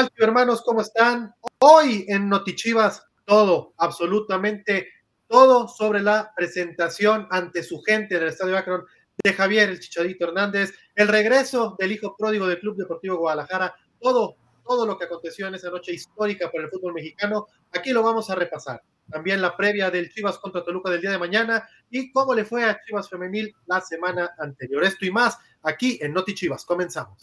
tal, hermanos? ¿Cómo están? Hoy en Notichivas, todo, absolutamente todo sobre la presentación ante su gente en el Estadio Akron de Javier el Chicharito Hernández, el regreso del hijo pródigo del Club Deportivo Guadalajara, todo, todo lo que aconteció en esa noche histórica para el fútbol mexicano, aquí lo vamos a repasar. También la previa del Chivas contra Toluca del día de mañana y cómo le fue a Chivas Femenil la semana anterior. Esto y más aquí en Noti Chivas. Comenzamos.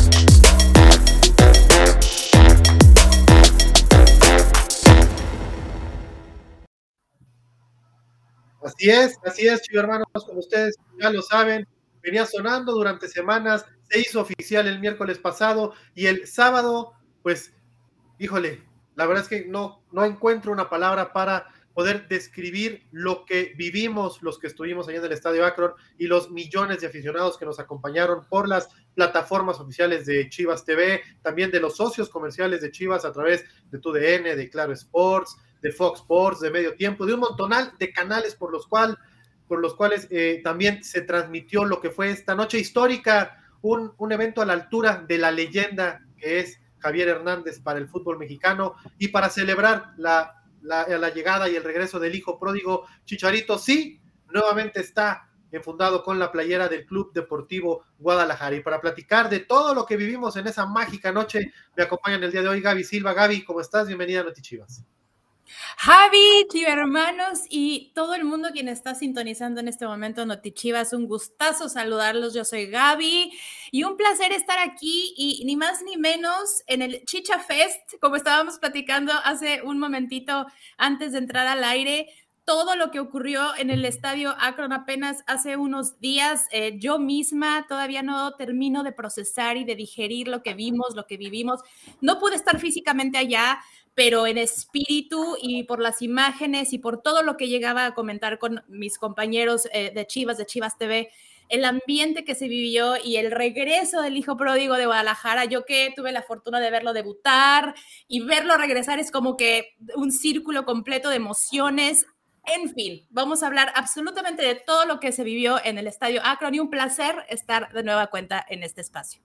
Así es, así es, chicos hermanos, como ustedes ya lo saben, venía sonando durante semanas, se hizo oficial el miércoles pasado y el sábado, pues, híjole, la verdad es que no, no encuentro una palabra para poder describir lo que vivimos los que estuvimos allá en el Estadio Akron y los millones de aficionados que nos acompañaron por las plataformas oficiales de Chivas TV, también de los socios comerciales de Chivas a través de TUDN, de Claro Sports, de Fox Sports, de Medio Tiempo, de un montonal de canales por los, cual, por los cuales eh, también se transmitió lo que fue esta noche histórica, un, un evento a la altura de la leyenda que es Javier Hernández para el fútbol mexicano y para celebrar la, la, llegada y el regreso del hijo pródigo Chicharito, sí, nuevamente está enfundado con la playera del Club Deportivo Guadalajara. Y para platicar de todo lo que vivimos en esa mágica noche, me acompañan el día de hoy Gaby Silva. Gaby, ¿cómo estás? Bienvenida a Notichivas. Javi, hermanos y todo el mundo quien está sintonizando en este momento Notichivas, un gustazo saludarlos. Yo soy Gaby y un placer estar aquí y ni más ni menos en el Chicha Fest, como estábamos platicando hace un momentito antes de entrar al aire. Todo lo que ocurrió en el estadio Akron apenas hace unos días, eh, yo misma todavía no termino de procesar y de digerir lo que vimos, lo que vivimos. No pude estar físicamente allá, pero en espíritu y por las imágenes y por todo lo que llegaba a comentar con mis compañeros eh, de Chivas, de Chivas TV, el ambiente que se vivió y el regreso del hijo pródigo de Guadalajara, yo que tuve la fortuna de verlo debutar y verlo regresar es como que un círculo completo de emociones. En fin, vamos a hablar absolutamente de todo lo que se vivió en el estadio Akron y un placer estar de nueva cuenta en este espacio.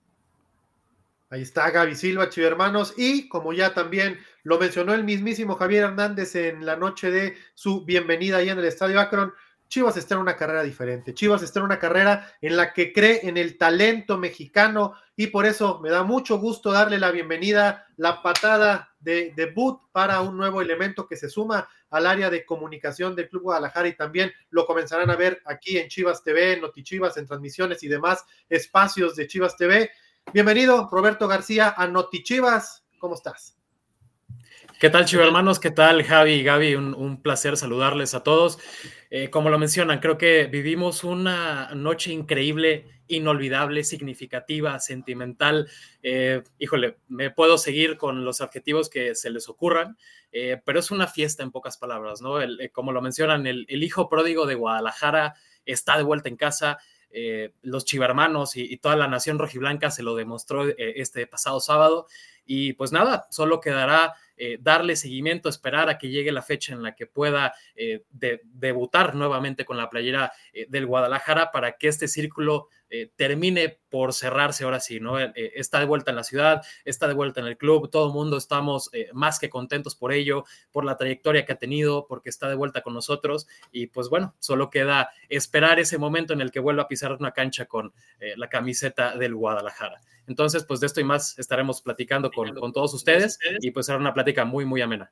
Ahí está Gaby Silva, hermanos, y como ya también lo mencionó el mismísimo Javier Hernández en la noche de su bienvenida ahí en el Estadio Akron, Chivas está en una carrera diferente. Chivas está en una carrera en la que cree en el talento mexicano y por eso me da mucho gusto darle la bienvenida, la patada de debut para un nuevo elemento que se suma al área de comunicación del Club Guadalajara y también lo comenzarán a ver aquí en Chivas TV, en Notichivas, en transmisiones y demás espacios de Chivas TV. Bienvenido, Roberto García, a Notichivas. ¿Cómo estás? ¿Qué tal, Chivo hermanos? ¿Qué tal, Javi y Gaby? Un, placer saludarles a todos. Eh, como lo mencionan, creo que vivimos una noche increíble, inolvidable, significativa, sentimental. Eh, híjole, me puedo seguir con los adjetivos que se les ocurran, eh, pero es una fiesta en pocas palabras, ¿no? como lo mencionan, el, hijo pródigo de Guadalajara está de vuelta en casa. Los chivermanos y, toda la nación rojiblanca se lo demostró este pasado sábado. Y pues nada, solo quedará eh, darle seguimiento, esperar a que llegue la fecha en la que pueda eh, debutar nuevamente con la playera eh, del Guadalajara para que este círculo termine por cerrarse ahora sí, ¿no? está de vuelta en la ciudad, está de vuelta en el club, todo el mundo estamos más que contentos por ello, por la trayectoria que ha tenido, porque está de vuelta con nosotros y pues bueno, solo queda esperar ese momento en el que vuelva a pisar una cancha con la camiseta del Guadalajara. Entonces, pues de esto y más estaremos platicando con, con todos ustedes y pues será una plática muy, muy amena.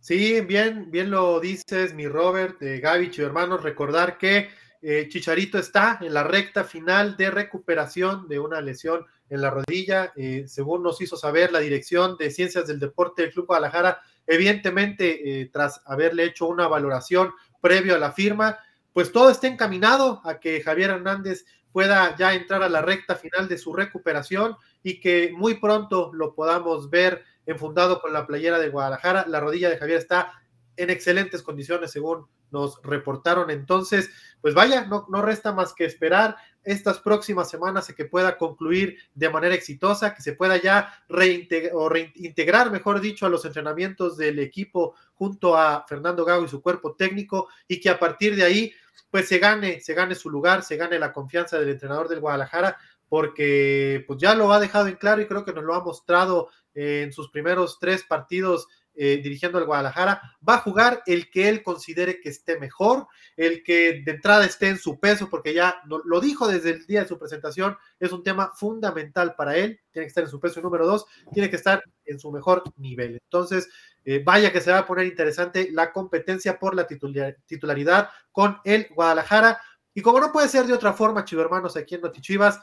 Sí, bien, bien lo dices, mi Robert, eh, Gaby, hermanos, recordar que eh, Chicharito está en la recta final de recuperación de una lesión en la rodilla, eh, según nos hizo saber la Dirección de Ciencias del Deporte del Club Guadalajara, evidentemente eh, tras haberle hecho una valoración previo a la firma, pues todo está encaminado a que Javier Hernández pueda ya entrar a la recta final de su recuperación y que muy pronto lo podamos ver enfundado con la playera de Guadalajara. La rodilla de Javier está en excelentes condiciones, según nos reportaron. Entonces, pues vaya, no, no resta más que esperar estas próximas semanas a que pueda concluir de manera exitosa, que se pueda ya reintegrar, o reintegrar, mejor dicho, a los entrenamientos del equipo junto a Fernando Gago y su cuerpo técnico y que a partir de ahí pues se gane, se gane su lugar, se gane la confianza del entrenador del Guadalajara porque pues ya lo ha dejado en claro y creo que nos lo ha mostrado en sus primeros tres partidos eh, dirigiendo al Guadalajara, va a jugar el que él considere que esté mejor, el que de entrada esté en su peso, porque ya lo, dijo desde el día de su presentación, es un tema fundamental para él, tiene que estar en su peso número dos, tiene que estar en su mejor nivel. Entonces, eh, vaya que se va a poner interesante la competencia por la titularidad con el Guadalajara. Y como no puede ser de otra forma, chivo hermanos, aquí en Notichivas,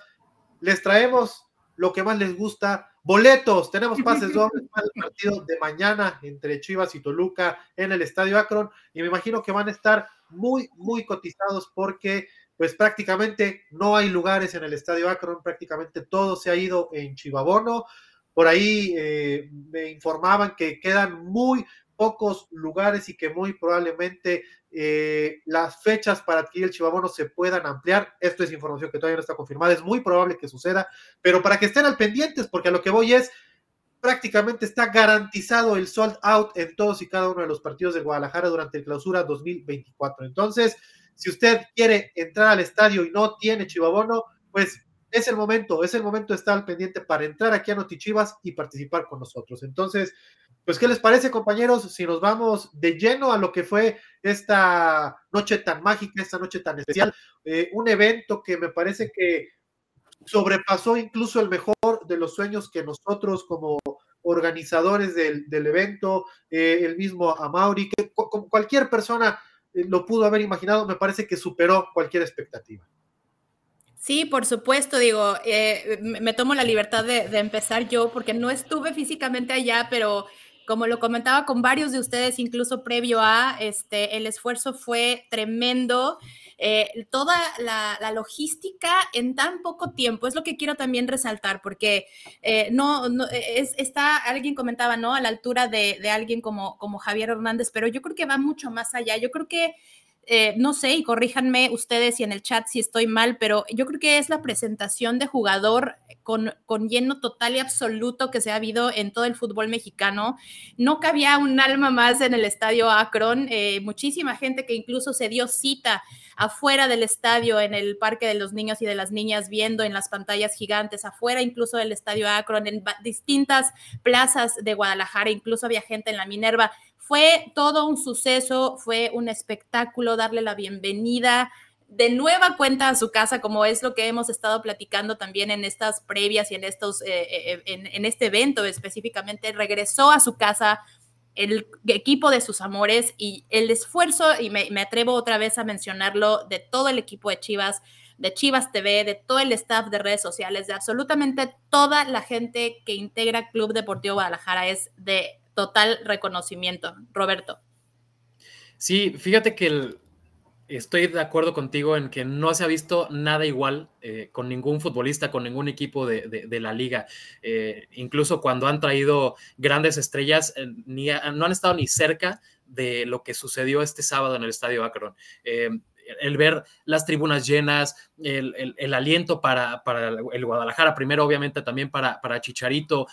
les traemos lo que más les gusta, Boletos, tenemos pases dobles para el partido de mañana entre Chivas y Toluca en el Estadio Akron y me imagino que van a estar muy, muy cotizados porque pues prácticamente no hay lugares en el Estadio Akron, prácticamente todo se ha ido en Chivabono. Por ahí eh, me informaban que quedan muy pocos lugares y que muy probablemente eh, las fechas para adquirir el chivabono se puedan ampliar. Esto es información que todavía no está confirmada, es muy probable que suceda, pero para que estén al pendientes, porque a lo que voy es, prácticamente está garantizado el sold out en todos y cada uno de los partidos de Guadalajara durante el clausura 2024. Entonces, si usted quiere entrar al estadio y no tiene chivabono, pues es el momento, es el momento de estar al pendiente para entrar aquí a Notichivas y participar con nosotros. Entonces, pues, ¿qué les parece, compañeros? Si nos vamos de lleno a lo que fue esta noche tan mágica, esta noche tan especial, eh, un evento que me parece que sobrepasó incluso el mejor de los sueños que nosotros como organizadores del, evento, eh, el mismo Amauri, que cualquier persona eh, lo pudo haber imaginado, me parece que superó cualquier expectativa. Sí, por supuesto, digo, eh, me tomo la libertad de, empezar yo porque no estuve físicamente allá, pero como lo comentaba con varios de ustedes, incluso previo a, este, el esfuerzo fue tremendo. Eh, toda la, logística en tan poco tiempo, es lo que quiero también resaltar, porque eh, no, es, está, alguien comentaba, ¿no? A la altura de, de, alguien como, como Javier Hernández, pero yo creo que va mucho más allá. Yo creo que eh, no sé, y corríjanme ustedes y en el chat si estoy mal, pero yo creo que es la presentación de jugador con, con, lleno total y absoluto que se ha habido en todo el fútbol mexicano. No cabía un alma más en el estadio Akron, eh, muchísima gente que incluso se dio cita afuera del estadio, en el Parque de los Niños y de las Niñas, viendo en las pantallas gigantes, afuera incluso del estadio Akron, en distintas plazas de Guadalajara, incluso había gente en la Minerva. Fue todo un suceso, fue un espectáculo, darle la bienvenida de nueva cuenta a su casa, como es lo que hemos estado platicando también en estas previas y en estos, eh, eh, en, este evento específicamente, regresó a su casa el equipo de sus amores y el esfuerzo, y me, me, atrevo otra vez a mencionarlo, de todo el equipo de Chivas, de Chivas TV, de todo el staff de redes sociales, de absolutamente toda la gente que integra Club Deportivo Guadalajara, es de total reconocimiento. Roberto. Sí, fíjate que estoy de acuerdo contigo en que no se ha visto nada igual eh, con ningún futbolista, con ningún equipo de, la liga. Eh, incluso cuando han traído grandes estrellas, eh, ni, no han estado ni cerca de lo que sucedió este sábado en el Estadio Akron el ver las tribunas llenas, el, aliento para, para, el Guadalajara, primero obviamente también para, para Chicharito,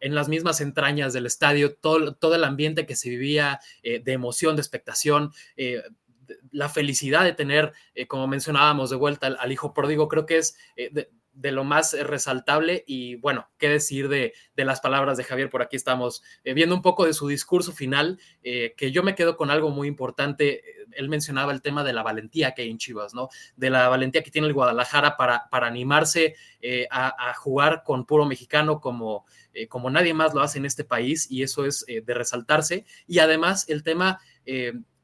en las mismas entrañas del estadio, todo, todo el ambiente que se vivía eh, de emoción, de expectación, eh, la felicidad de tener, eh, como mencionábamos, de vuelta al, hijo pródigo, creo que es lo más resaltable y bueno, qué decir de, las palabras de Javier, por aquí estamos viendo un poco de su discurso final, que yo me quedo con algo muy importante, él mencionaba el tema de la valentía que hay en Chivas, ¿no? De la valentía que tiene el Guadalajara para, para animarse a, jugar con puro mexicano como eh, como nadie más lo hace en este país y eso es eh, de resaltarse. Y además el tema...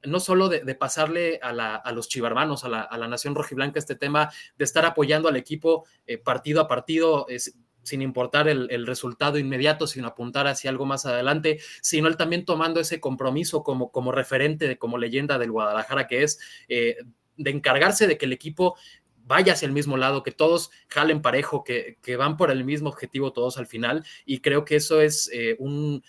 Eh, no solo de, pasarle a, los chivarmanos, a la, a la, nación rojiblanca, este tema de estar apoyando al equipo partido a partido, sin importar el, resultado inmediato, sino apuntar hacia algo más adelante, sino él también tomando ese compromiso como, como referente, como leyenda del Guadalajara, que es de encargarse de que el equipo vaya hacia el mismo lado, que todos jalen parejo, que, van por el mismo objetivo todos al final. Y creo que eso es eh, un,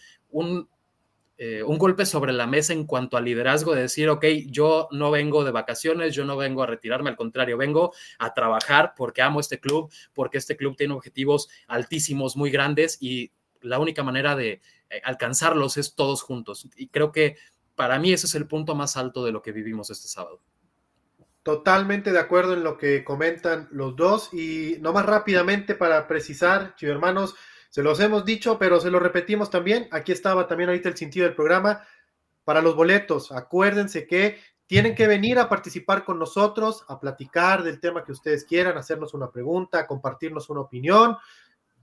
eh, un, golpe sobre la mesa en cuanto al liderazgo de decir, ok, yo no vengo de vacaciones, yo no vengo a retirarme, al contrario, vengo a trabajar porque amo este club, porque este club tiene objetivos altísimos, muy grandes y la única manera de eh, alcanzarlos es todos juntos. Y creo que para mí ese es el punto más alto de lo que vivimos este sábado. Totalmente de acuerdo en lo que comentan los dos y no más rápidamente para precisar, hermanos, se los hemos dicho, pero se lo repetimos también. Aquí estaba también ahorita el sentido del programa. Para los boletos, acuérdense que tienen que venir a participar con nosotros, a platicar del tema que ustedes quieran, hacernos una pregunta, compartirnos una opinión.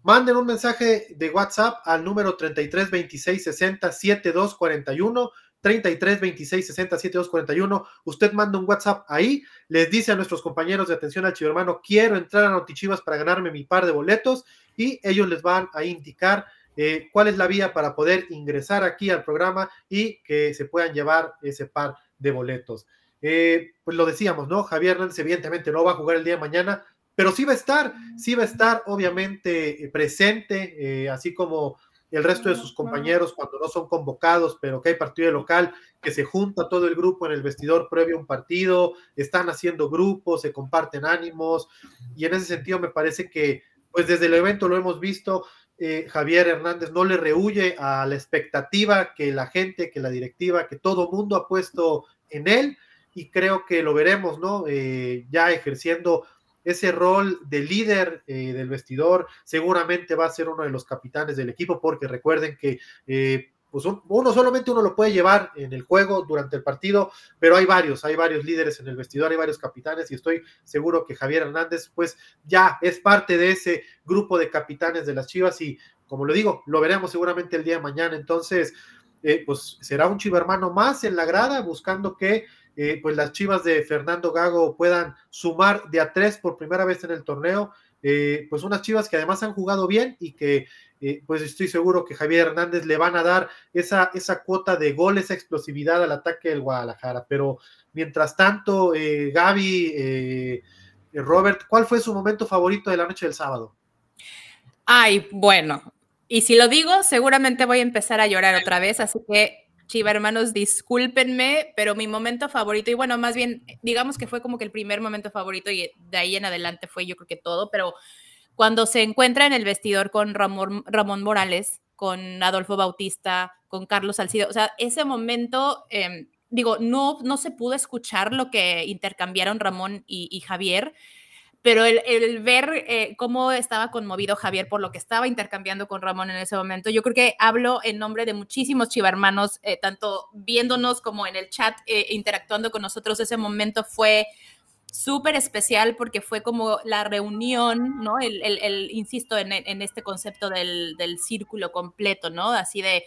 Manden un mensaje de WhatsApp al número 33 26 60 7241 33 26 60 7241. Usted manda un WhatsApp ahí, les dice a nuestros compañeros de atención al hermano, quiero entrar a Notichivas para ganarme mi par de boletos y ellos les van a indicar eh, cuál es la vía para poder ingresar aquí al programa y que se puedan llevar ese par de boletos. Eh, pues lo decíamos, ¿no? Javier Hernández evidentemente no va a jugar el día de mañana, pero sí va a estar, sí va a estar obviamente eh, presente, así como el resto de sus compañeros cuando no son convocados, pero que hay partido de local, que se junta todo el grupo en el vestidor previo a un partido, están haciendo grupos, se comparten ánimos, y en ese sentido me parece que, pues desde el evento lo hemos visto, eh, Javier Hernández no le rehuye a la expectativa que la gente, que la directiva, que todo mundo ha puesto en él, y creo que lo veremos, ¿no? Eh, ya ejerciendo ese rol de líder eh, del vestidor, seguramente va a ser uno de los capitanes del equipo, porque recuerden que eh, pues uno solamente uno lo puede llevar en el juego durante el partido, pero hay varios, hay varios líderes en el vestidor, hay varios capitanes y estoy seguro que Javier Hernández pues ya es parte de ese grupo de capitanes de las Chivas y como lo digo, lo veremos seguramente el día de mañana, entonces eh, pues será un chivo hermano más en la grada buscando que eh, pues las Chivas de Fernando Gago puedan sumar de a tres por primera vez en el torneo, eh, pues unas Chivas que además han jugado bien y que eh, pues estoy seguro que Javier Hernández le van a dar esa, esa cuota de goles, esa explosividad al ataque del Guadalajara. Pero mientras tanto, Gaby, Robert, ¿cuál fue su momento favorito de la noche del sábado? Ay, bueno, y si lo digo, seguramente voy a empezar a llorar otra vez, así que Chiva, hermanos, discúlpenme, pero mi momento favorito, y bueno, más bien, digamos que fue como que el primer momento favorito y de ahí en adelante fue yo creo que todo, pero cuando se encuentra en el vestidor con Ramón, Ramón Morales, con Adolfo Bautista, con Carlos Salcido, o sea, ese momento, em, digo, no, no se pudo escuchar lo que intercambiaron Ramón y Javier, pero el, ver eh, cómo estaba conmovido Javier por lo que estaba intercambiando con Ramón en ese momento, yo creo que hablo en nombre de muchísimos chivarmanos, eh, tanto viéndonos como en el chat, eh, interactuando con nosotros. Ese momento fue súper especial porque fue como la reunión, ¿no? El, insisto en, este concepto del, del círculo completo, ¿no? Así de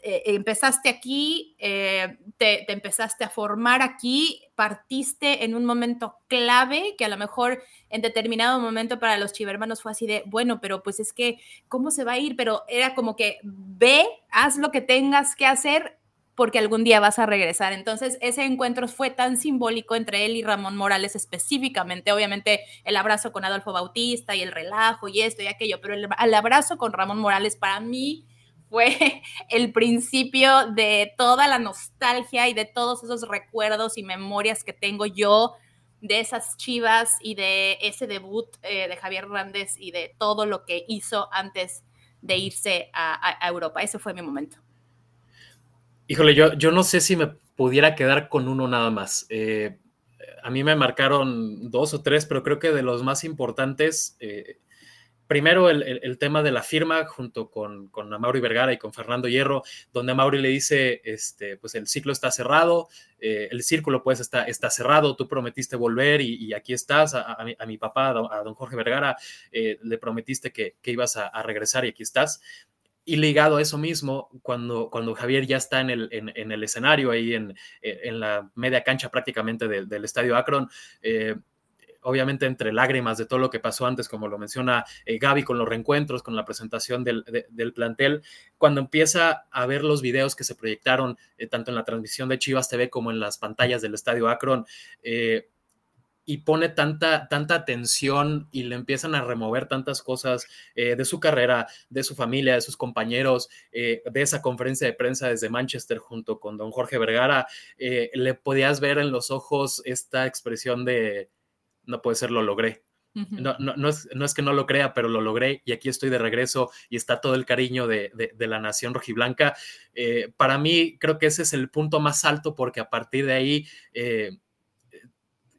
eh, empezaste aquí, eh, te, empezaste a formar aquí, partiste en un momento clave que a lo mejor en determinado momento para los chivermanos fue así de, bueno, pero pues es que, ¿cómo se va a ir? Pero era como que ve, haz lo que tengas que hacer porque algún día vas a regresar. Entonces, ese encuentro fue tan simbólico entre él y Ramón Morales específicamente, obviamente el abrazo con Adolfo Bautista y el relajo y esto y aquello, pero el, el abrazo con Ramón Morales para mí fue el principio de toda la nostalgia y de todos esos recuerdos y memorias que tengo yo de esas chivas y de ese debut eh, de Javier Hernández y de todo lo que hizo antes de irse a, Europa. Ese fue mi momento. Híjole, yo, yo no sé si me pudiera quedar con uno nada más. Eh, a mí me marcaron dos o tres, pero creo que de los más importantes, eh, primero el, tema de la firma junto con, con Mauri Vergara y con Fernando Hierro, donde Mauri le dice, este, pues el ciclo está cerrado, eh, el círculo pues está, está cerrado, tú prometiste volver y, aquí estás, a, mi, papá, a don Jorge Vergara, eh, le prometiste que, ibas a, regresar y aquí estás. Y ligado a eso mismo, cuando, cuando Javier ya está en el, en, el escenario, ahí en, en, la media cancha prácticamente del estadio Akron, eh, obviamente entre lágrimas de todo lo que pasó antes, como lo menciona eh, Gaby con los reencuentros, con la presentación del, plantel, cuando empieza a ver los videos que se proyectaron eh, tanto en la transmisión de Chivas TV como en las pantallas del Estadio Akron, eh, y pone tanta, tanta atención y le empiezan a remover tantas cosas de su carrera, de su familia, de sus compañeros, de esa conferencia de prensa desde Manchester junto con don Jorge Vergara, le podías ver en los ojos esta expresión de, no puede ser, lo logré. No, no, es, que no lo crea, pero lo logré y aquí estoy de regreso y está todo el cariño de, la nación rojiblanca. Eh, para mí creo que ese es el punto más alto porque a partir de ahí eh,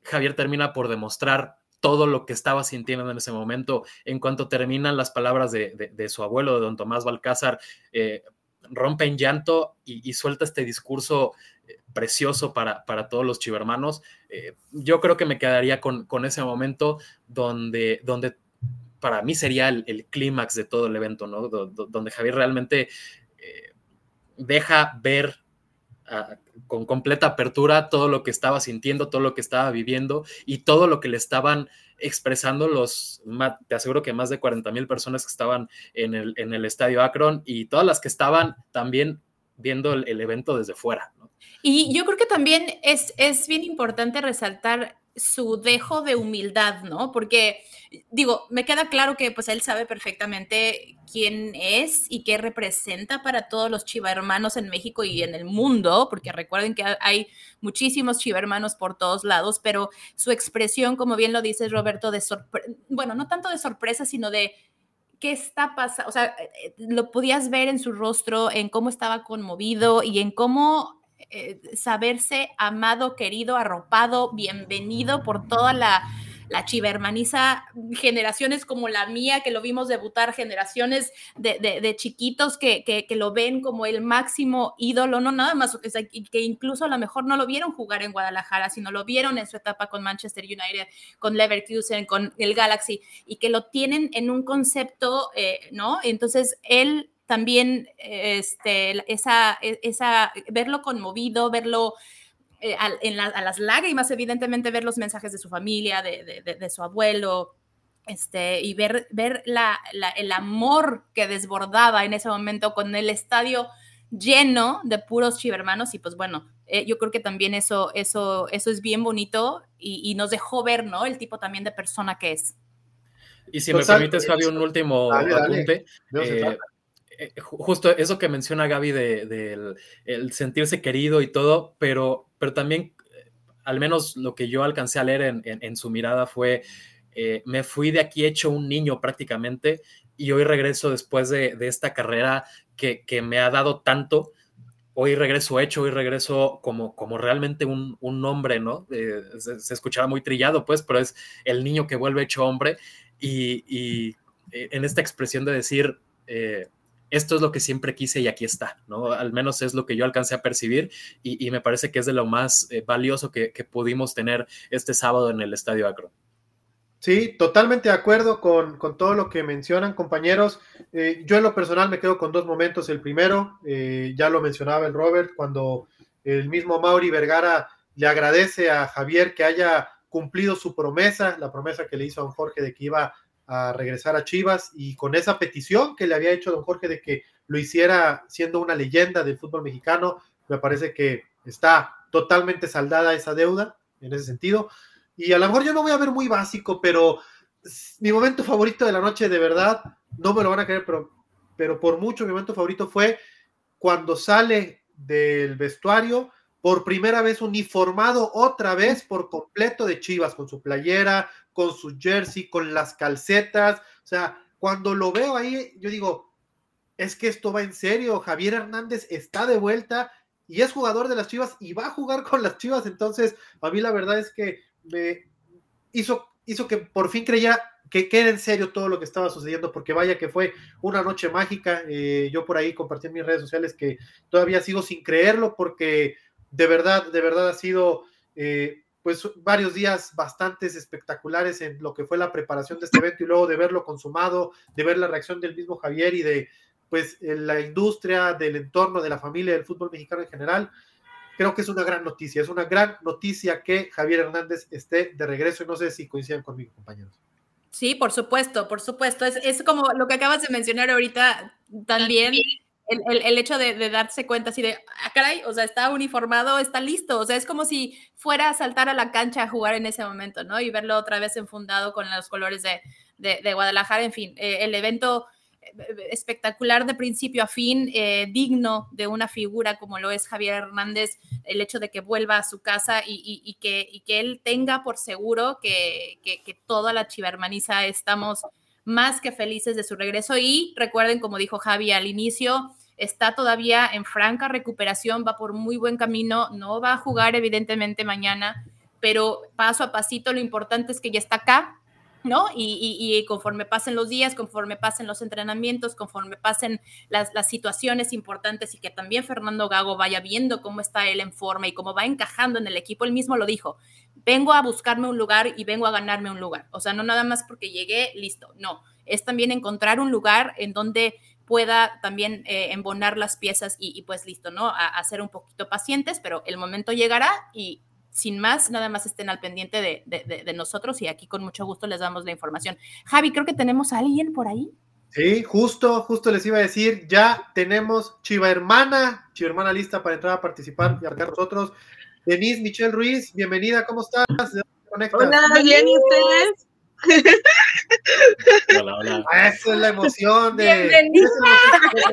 Javier termina por demostrar todo lo que estaba sintiendo en ese momento. En cuanto terminan las palabras de, su abuelo, de don Tomás Balcázar, eh, rompe en llanto y, suelta este discurso precioso para, para, todos los chivermanos. Eh, yo creo que me quedaría con, con, ese momento donde, donde para mí sería el, clímax de todo el evento, ¿no? donde Javier realmente deja ver con completa apertura todo lo que estaba sintiendo, todo lo que estaba viviendo y todo lo que le estaban expresando los, te aseguro que más de 40 mil personas que estaban en el, en el estadio Akron y todas las que estaban también viendo el, evento desde fuera. Y yo creo que también es, es bien importante resaltar su dejo de humildad, ¿no? Porque digo, me queda claro que pues él sabe perfectamente quién es y qué representa para todos los chiva hermanos en México y en el mundo, porque recuerden que hay muchísimos chiva hermanos por todos lados, pero su expresión, como bien lo dice Roberto, de sorpresa, bueno, no tanto de sorpresa, sino de qué está pasando, o sea, eh, lo podías ver en su rostro, en cómo estaba conmovido y en cómo eh, saberse amado, querido, arropado, bienvenido por toda la, la chivermaniza, generaciones como la mía, que lo vimos debutar, generaciones de, chiquitos que, que, lo ven como el máximo ídolo, no nada más, que incluso a lo mejor no lo vieron jugar en Guadalajara, sino lo vieron en su etapa con Manchester United, con Leverkusen, con el Galaxy, y que lo tienen en un concepto, eh, ¿no? Entonces, él también este, esa, e, esa, verlo conmovido, verlo eh, a, en a las lágrimas, evidentemente ver los mensajes de su familia, de, de, su abuelo, este, y ver, ver la, el amor que desbordaba en ese momento con el estadio lleno de puros chivermanos y pues bueno, eh, yo creo que también eso, eso, eso es bien bonito y, nos dejó ver, ¿no? El tipo también de persona que es. Y si me permites, Javi, un último apunte. Eh, justo eso que menciona Gaby de, el sentirse querido y todo, pero, pero también, eh, al menos lo que yo alcancé a leer en, su mirada fue, eh, me fui de aquí hecho un niño prácticamente y hoy regreso después de, esta carrera que, me ha dado tanto. Hoy regreso hecho, hoy regreso como, realmente un, hombre, ¿no? se, escuchaba muy trillado, pues, pero es el niño que vuelve hecho hombre y, y en esta expresión de decir, esto es lo que siempre quise y aquí está, ¿no? Al menos es lo que yo alcancé a percibir y, me parece que es de lo más eh, valioso que, pudimos tener este sábado en el Estadio Acro. Sí, totalmente de acuerdo con, todo lo que mencionan, compañeros. Eh, yo en lo personal me quedo con dos momentos. El primero, eh, ya lo mencionaba el Robert, cuando el mismo Mauri Vergara le agradece a Javier que haya cumplido su promesa, la promesa que le hizo a Jorge de que iba a regresar a Chivas y con esa petición que le había hecho don Jorge de que lo hiciera siendo una leyenda del fútbol mexicano, me parece que está totalmente saldada esa deuda en ese sentido. Y a lo mejor yo no voy a ver muy básico, pero mi momento favorito de la noche, de verdad, no me lo van a creer, pero, pero por mucho mi momento favorito fue cuando sale del vestuario por primera vez uniformado otra vez por completo de Chivas, con su playera, con su jersey, con las calcetas. O sea, cuando lo veo ahí, yo digo, es que esto va en serio. Javier Hernández está de vuelta y es jugador de las Chivas y va a jugar con las Chivas. Entonces, a mí la verdad es que me hizo, hizo que por fin creía que, quede en serio todo lo que estaba sucediendo, porque vaya que fue una noche mágica. Eh, yo por ahí compartí en mis redes sociales que todavía sigo sin creerlo, porque de verdad, de verdad ha sido eh, pues varios días bastante espectaculares en lo que fue la preparación de este evento y luego de verlo consumado, de ver la reacción del mismo Javier y de pues la industria, del entorno, de la familia, del fútbol mexicano en general. Creo que es una gran noticia, es una gran noticia que Javier Hernández esté de regreso y no sé si coinciden conmigo, compañeros. Sí, por supuesto, por supuesto. Es, es como lo que acabas de mencionar ahorita también el, hecho de, darse cuenta así de, ah, caray, o sea, está uniformado, está listo, o sea, es como si fuera a saltar a la cancha a jugar en ese momento, ¿no? Y verlo otra vez enfundado con los colores de, Guadalajara, en fin, eh, el evento eh, espectacular de principio a fin, eh, digno de una figura como lo es Javier Hernández, el hecho de que vuelva a su casa y, que, que, él tenga por seguro que, que, que toda la chivermaniza estamos más que felices de su regreso y recuerden, como dijo Javi al inicio, está todavía en franca recuperación, va por muy buen camino, no va a jugar evidentemente mañana, pero paso a pasito lo importante es que ya está acá, ¿no? Y, conforme pasen los días, conforme pasen los entrenamientos, conforme pasen las, situaciones importantes y que también Fernando Gago vaya viendo cómo está él en forma y cómo va encajando en el equipo, él mismo lo dijo, vengo a buscarme un lugar y vengo a ganarme un lugar. O sea, no nada más porque llegué, listo, no, es también encontrar un lugar en donde pueda también eh, embonar las piezas y, pues listo, ¿no? A, a ser un poquito pacientes, pero el momento llegará y sin más, nada más estén al pendiente de, nosotros y aquí con mucho gusto les damos la información. Javi, creo que tenemos a alguien por ahí. Sí, justo, justo les iba a decir, ya tenemos Chiva Hermana, Chiva Hermana lista para entrar a participar y a nosotros. Denise Michelle Ruiz, bienvenida, ¿cómo estás? Hola, bien, ¿y ustedes? Hola, hola. Esa es la emoción de... Bienvenida.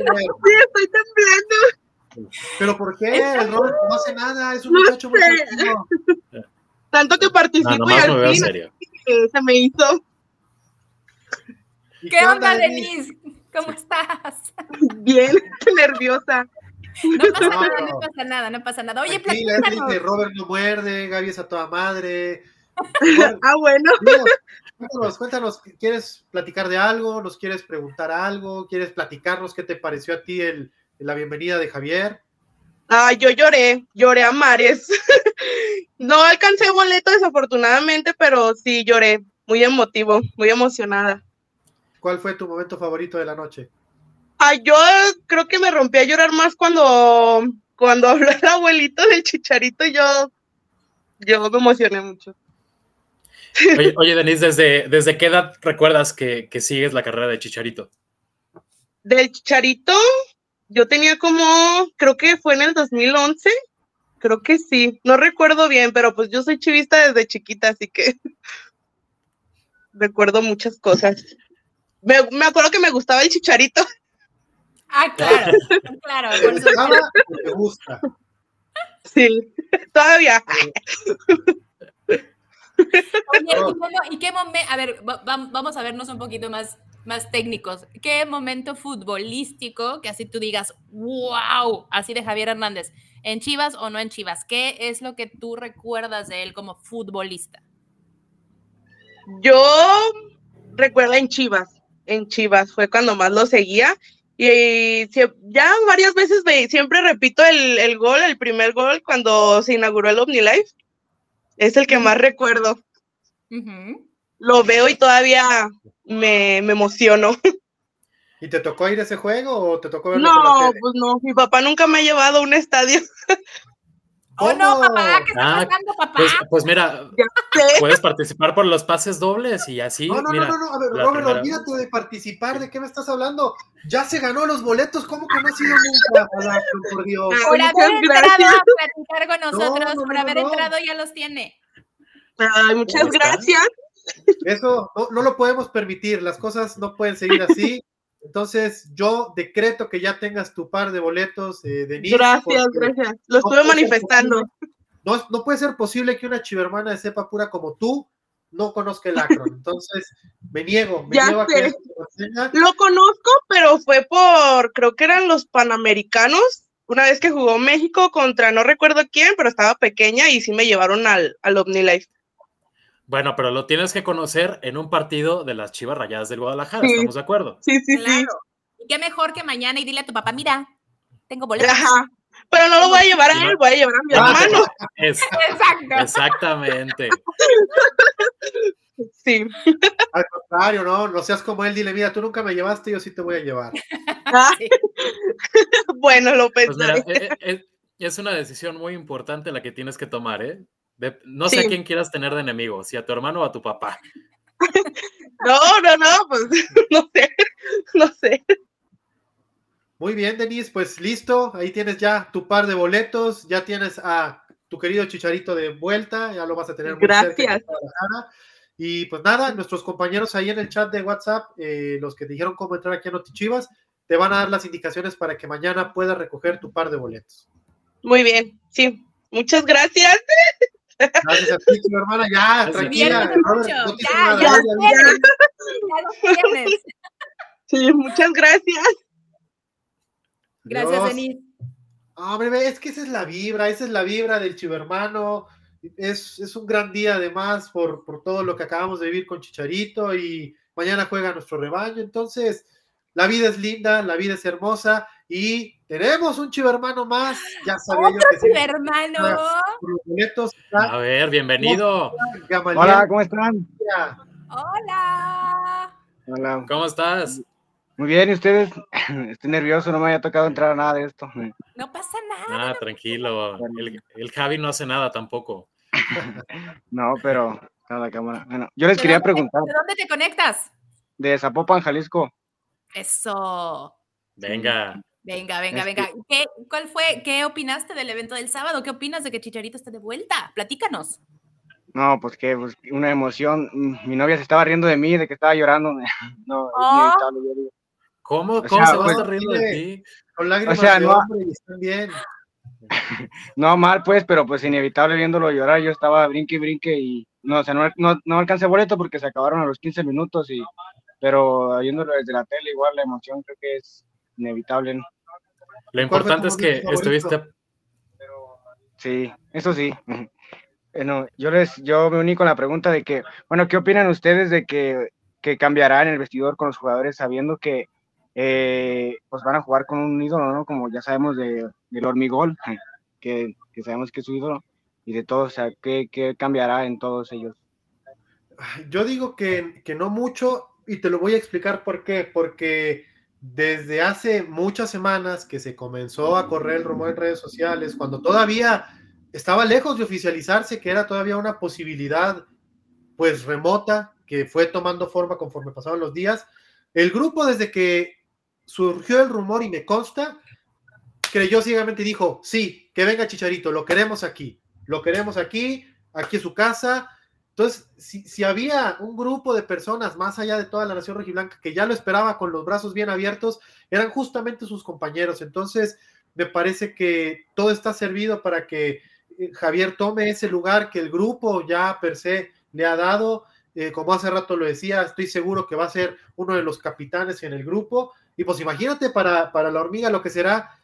Sí, estoy temblando. ¿Pero por qué? El Robert no hace nada, es un muchacho muy tranquilo. Tanto que participo y al fin se me hizo. ¿Qué, onda, Denise? ¿Cómo estás? Bien, nerviosa. No pasa nada, no pasa nada, no pasa nada. Oye, platícanos. que Robert no muerde, Gaby es a toda madre. ah, bueno. Cuéntanos, cuéntanos, ¿quieres platicar de algo? ¿Nos quieres preguntar algo? ¿Quieres platicarnos qué te pareció a ti el, la bienvenida de Javier. Ah, yo lloré, lloré a mares. no alcancé boleto desafortunadamente, pero sí lloré, muy emotivo, muy emocionada. ¿Cuál fue tu momento favorito de la noche? Ah, yo creo que me rompí a llorar más cuando, cuando habló el abuelito del chicharito y yo, yo me emocioné mucho. Oye, Denise, ¿desde, ¿desde qué edad recuerdas que, que sigues la carrera de Chicharito? Del Chicharito, yo tenía como, creo que fue en el 2011, creo que sí, no recuerdo bien, pero pues yo soy chivista desde chiquita, así que recuerdo muchas cosas. Me, acuerdo que me gustaba el chicharito. Ah, claro, claro. Por me gusta. Sí, todavía. Oye, ¿y, qué momento? A ver, vamos a vernos un poquito más más técnicos. ¿Qué momento futbolístico que así tú digas, wow, así de Javier Hernández, en Chivas o no en Chivas? ¿Qué es lo que tú recuerdas de él como futbolista? Yo recuerdo en Chivas, en Chivas fue cuando más lo seguía y ya varias veces siempre repito el, gol, el primer gol cuando se inauguró el OmniLife. Es el que más recuerdo. Lo veo y todavía me, me emociono. ¿Y te tocó ir a ese juego o te tocó verlo No, pues no, mi papá nunca me ha llevado a un estadio. Oh, no, papá, ¿qué está ah, pasando, papá? Pues, pues mira, puedes participar por los pases dobles y así. No, no, no, no, no, a ver, Robert, olvídate de participar, ¿de qué me estás hablando? Ya se ganó los boletos, ¿cómo que no ha sido nunca? por Dios. Por haber entrado a platicar con nosotros, por haber entrado ya los tiene. Ay, muchas gracias. Eso no, lo podemos permitir, las cosas no pueden seguir así. Entonces, yo decreto que ya tengas tu par de boletos, eh, Denise. Gracias, gracias. Lo estuve manifestando. no, no, puede ser posible que una chivermana de cepa pura como tú no conozca el Acron. Entonces, me niego, me niego a que lo conozco, pero fue por, creo que eran los Panamericanos, una vez que jugó México contra no recuerdo quién, pero estaba pequeña y sí me llevaron al, al OmniLife. Bueno, pero lo tienes que conocer en un partido de las Chivas Rayadas del Guadalajara, ¿estamos de acuerdo? Sí, sí, sí. Y qué mejor que mañana y dile a tu papá, mira, tengo boletos. Ajá. Pero no lo voy a llevar a él, voy a llevar a mi ah, hermano. Exacto. Exactamente. Sí. Al contrario, no, no seas como él, dile, mira, tú nunca me llevaste, yo sí te voy a llevar. Ah. bueno, lo pues pensé. Eh, eh, es una decisión muy importante la que tienes que tomar, ¿eh? No sé a quién quieras tener de enemigo, si a tu hermano o a tu papá. no, no, no, pues no sé, no sé. Muy bien, Denise, pues listo, ahí tienes ya tu par de boletos, ya tienes a tu querido Chicharito de vuelta, ya lo vas a tener muy Gracias. y pues nada, nuestros compañeros ahí en el chat de WhatsApp, eh, los que dijeron cómo entrar aquí a Notichivas, te van a dar las indicaciones para que mañana puedas recoger tu par de boletos. Muy bien, sí. Muchas gracias. Gracias a ti, hermana. Ya, tranquila. ya, ya, ya, Sí, muchas gracias. Gracias, Denise. Hombre, es que esa es la vibra, esa es la vibra del chivermano. es, es un gran día además por, por todo lo que acabamos de vivir con Chicharito y mañana juega nuestro rebaño. Entonces, la vida es linda, la vida es hermosa y tenemos un chivermano más. Ya sabía ¿Otro yo que chivermano? A ver, bienvenido. Hola, ¿cómo están? Hola. Hola. ¿Cómo estás? Muy bien, ¿y ustedes? Estoy nervioso, no me haya tocado entrar a nada de esto. No pasa nada. Ah, tranquilo. El, el, Javi no hace nada tampoco. no, pero a la cámara. Bueno, yo les quería preguntar. ¿De dónde te conectas? De Zapopan, Jalisco. Eso. Venga. Venga, venga, venga. ¿Qué, ¿Cuál fue, qué opinaste del evento del sábado? ¿Qué opinas de que Chicharito esté de vuelta? Platícanos. No, pues que pues, una emoción. Mi novia se estaba riendo de mí, de que estaba llorando. No, oh. ¿Cómo? ¿Cómo se va a estar riendo de ti? Con lágrimas o sea, no, bien. no mal, pues, pero pues inevitable viéndolo llorar. Yo estaba brinque y brinque y no, o sea, no, no, no alcancé boleto porque se acabaron a los 15 minutos y pero viéndolo desde la tele, igual la emoción creo que es inevitable. Lo importante es que estuviste. Sí, eso sí. Bueno, yo les, yo me uní con la pregunta de que, bueno, ¿qué opinan ustedes de que, que cambiará en el vestidor con los jugadores sabiendo que eh, pues van a jugar con un ídolo, ¿no? Como ya sabemos de, del hormigol, que, que, sabemos que es su ídolo, y de todo, o sea, ¿qué, qué cambiará en todos ellos? Yo digo que, que no mucho, y te lo voy a explicar por qué, porque desde hace muchas semanas que se comenzó a correr el rumor en redes sociales, cuando todavía estaba lejos de oficializarse, que era todavía una posibilidad pues remota, que fue tomando forma conforme pasaban los días, el grupo desde que surgió el rumor y me consta, creyó ciegamente y dijo, sí, que venga Chicharito, lo queremos aquí, lo queremos aquí, aquí es su casa, entonces, si, había un grupo de personas más allá de toda la nación rojiblanca que ya lo esperaba con los brazos bien abiertos, eran justamente sus compañeros. Entonces, me parece que todo está servido para que eh, Javier tome ese lugar que el grupo ya per se le ha dado. Eh, como hace rato lo decía, estoy seguro que va a ser uno de los capitanes en el grupo. Y pues imagínate para, para la hormiga lo que será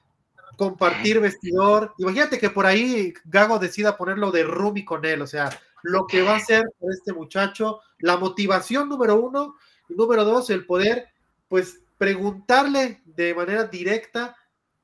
compartir vestidor. Imagínate que por ahí Gago decida ponerlo de Rumi con él, o sea, lo que va a hacer este muchacho, la motivación número uno, y número dos, el poder, pues, preguntarle de manera directa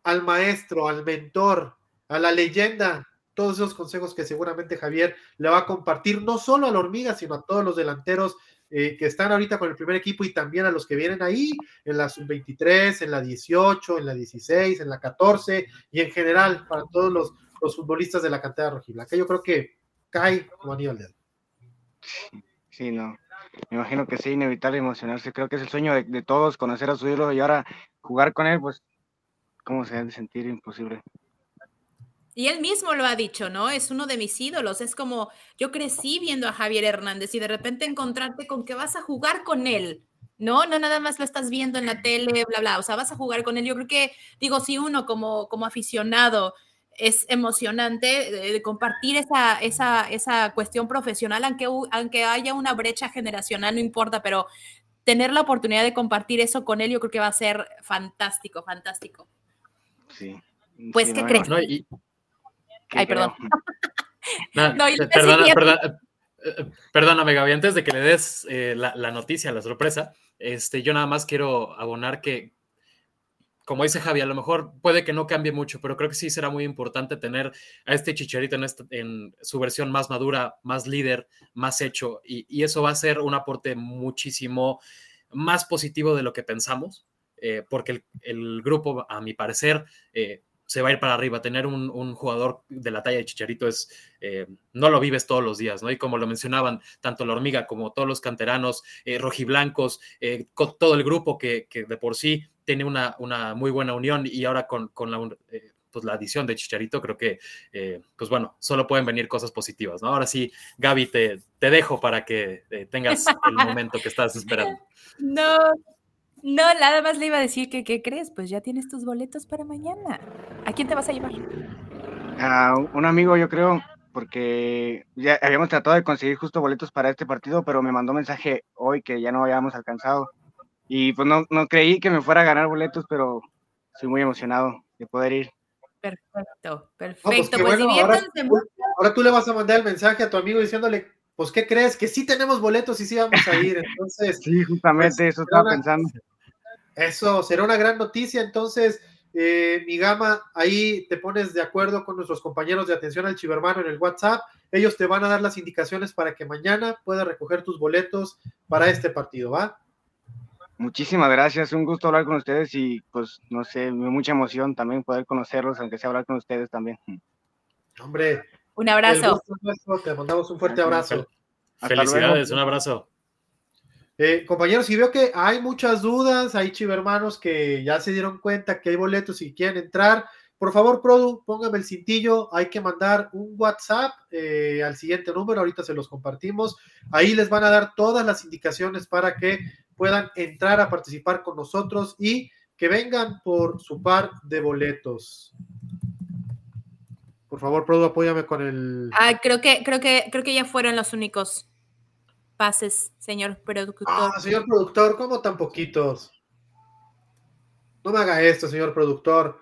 al maestro, al mentor, a la leyenda, todos esos consejos que seguramente Javier le va a compartir, no solo a la hormiga, sino a todos los delanteros eh, que están ahorita con el primer equipo y también a los que vienen ahí en la sub-23, en la 18, en la 16, en la 14 y en general para todos los, los futbolistas de la cantera rojiblanca. Yo creo que cae como anillo al dedo. Sí, no. Me imagino que sí, inevitable emocionarse. Creo que es el sueño de, todos, conocer a su ídolo y ahora jugar con él, pues, ¿cómo se debe sentir? Imposible. Y él mismo lo ha dicho, ¿no? Es uno de mis ídolos. Es como, yo crecí viendo a Javier Hernández y de repente encontrarte con que vas a jugar con él, ¿no? No nada más lo estás viendo en la tele, bla, bla. O sea, vas a jugar con él. Yo creo que, digo, si uno como, como aficionado es emocionante de, compartir esa, esa, esa, cuestión profesional, aunque, aunque haya una brecha generacional, no importa, pero tener la oportunidad de compartir eso con él, yo creo que va a ser fantástico, fantástico. Sí. Pues, ¿qué crees? Ay, perdón. perdóname, Gaby, antes de que le des eh, la, la, noticia, la sorpresa, este, yo nada más quiero abonar que como dice Javi, a lo mejor puede que no cambie mucho, pero creo que sí será muy importante tener a este Chicharito en, en su versión más madura, más líder, más hecho, y, eso va a ser un aporte muchísimo más positivo de lo que pensamos, eh, porque el, grupo, a mi parecer, eh, se va a ir para arriba. Tener un, jugador de la talla de Chicharito es, eh, no lo vives todos los días, ¿no? Y como lo mencionaban, tanto la hormiga como todos los canteranos, rojiblancos, todo el grupo que, de por sí tiene una, una, muy buena unión y ahora con, la, pues la adición de Chicharito, creo que, pues bueno, solo pueden venir cosas positivas, ¿no? Ahora sí, Gaby, te, te dejo para que tengas el momento que estás esperando. No, no, nada más le iba a decir que, ¿qué crees? Pues ya tienes tus boletos para mañana. ¿A quién te vas a llevar? A un amigo, yo creo, porque ya habíamos tratado de conseguir justo boletos para este partido, pero me mandó mensaje hoy que ya no habíamos alcanzado. Y pues no, no creí que me fuera a ganar boletos, pero estoy muy emocionado de poder ir. Perfecto, perfecto. pues, pues ahora, ahora, tú le vas a mandar el mensaje a tu amigo diciéndole, pues, ¿qué crees? Que sí tenemos boletos y sí vamos a ir. Entonces, sí, justamente pues, eso estaba pensando. Eso será una gran noticia. Entonces, eh, mi gama, ahí te pones de acuerdo con nuestros compañeros de atención al chivermano en el WhatsApp. Ellos te van a dar las indicaciones para que mañana puedas recoger tus boletos para este partido, ¿va? Muchísimas gracias, un gusto hablar con ustedes y pues no sé, mucha emoción también poder conocerlos, aunque sea hablar con ustedes también. Hombre, un abrazo. te mandamos un fuerte abrazo. Felicidades, un abrazo. Eh, compañeros, y veo que hay muchas dudas, hay chivermanos que ya se dieron cuenta que hay boletos y quieren entrar. Por favor, Produ, póngame el cintillo. Hay que mandar un WhatsApp eh, al siguiente número. Ahorita se los compartimos. Ahí les van a dar todas las indicaciones para que puedan entrar a participar con nosotros y que vengan por su par de boletos. Por favor, Produ, apóyame con el. Ah, creo que, creo que, creo que ya fueron los únicos pases, señor productor. Ah, señor productor, ¿cómo tan poquitos? No me haga esto, señor productor.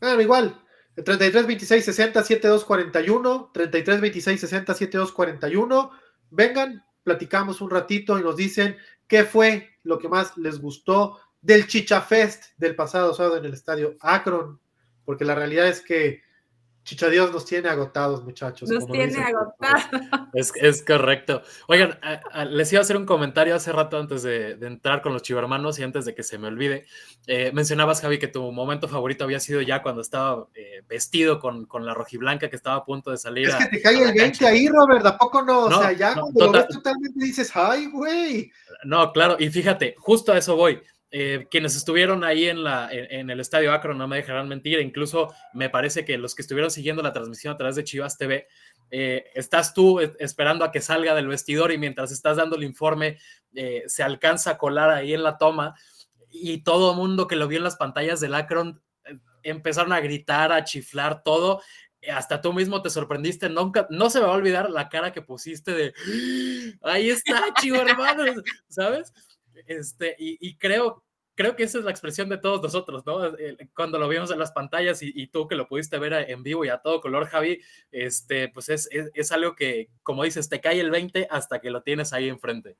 Bueno, igual. 33 26 60 72 41. 33 26 60 72 41. Vengan, platicamos un ratito y nos dicen qué fue lo que más les gustó del Chicha Fest del pasado sábado en el estadio Akron. Porque la realidad es que Chicha Dios nos tiene agotados, muchachos. Nos tiene agotados. Es, correcto. Oigan, les iba a hacer un comentario hace rato antes de, entrar con los chivermanos y antes de que se me olvide. Eh, mencionabas, Javi, que tu momento favorito había sido ya cuando estaba eh, vestido con, con, la rojiblanca que estaba a punto de salir. Es que te cae el 20 ahí, Robert, ¿a poco no? o sea, ya cuando lo ves totalmente dices, ay, güey. No, claro, y fíjate, justo a eso voy. Eh, quienes estuvieron ahí en, la, en, el estadio Acro no me dejarán mentir, incluso me parece que los que estuvieron siguiendo la transmisión a través de Chivas TV, eh, estás tú eh, esperando a que salga del vestidor y mientras estás dando el informe se alcanza a colar ahí en la toma y todo el mundo que lo vio en las pantallas del Akron empezaron a gritar, a chiflar, todo. Hasta tú mismo te sorprendiste, nunca, no se me va a olvidar la cara que pusiste de ahí está, chivo hermano, ¿sabes? Este, y, creo, creo que esa es la expresión de todos nosotros, ¿no? Cuando lo vimos en las pantallas y, tú que lo pudiste ver en vivo y a todo color, Javi, este, pues es, es, algo que, como dices, te cae el 20 hasta que lo tienes ahí enfrente.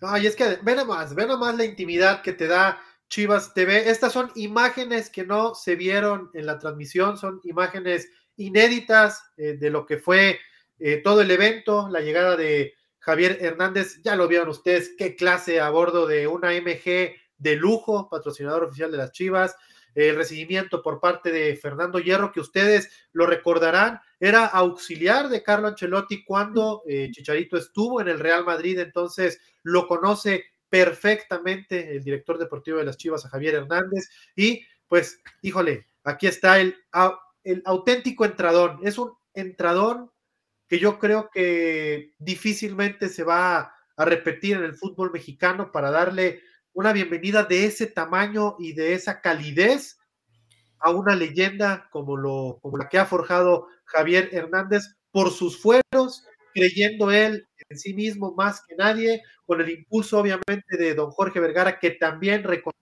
Ay, es que ve nomás, ve nomás la intimidad que te da Chivas TV. Estas son imágenes que no se vieron en la transmisión, son imágenes inéditas eh, de lo que fue eh, todo el evento, la llegada de Javier Hernández, ya lo vieron ustedes, qué clase a bordo de una MG de lujo, patrocinador oficial de las Chivas, el recibimiento por parte de Fernando Hierro, que ustedes lo recordarán, era auxiliar de Carlo Ancelotti cuando eh, Chicharito estuvo en el Real Madrid, entonces lo conoce perfectamente el director deportivo de las Chivas, a Javier Hernández, y pues, híjole, aquí está el, el auténtico entradón, es un entradón que yo creo que difícilmente se va a repetir en el fútbol mexicano para darle una bienvenida de ese tamaño y de esa calidez a una leyenda como, lo, como la que ha forjado Javier Hernández por sus fueros, creyendo él en sí mismo más que nadie, con el impulso obviamente de don Jorge Vergara, que también reconoce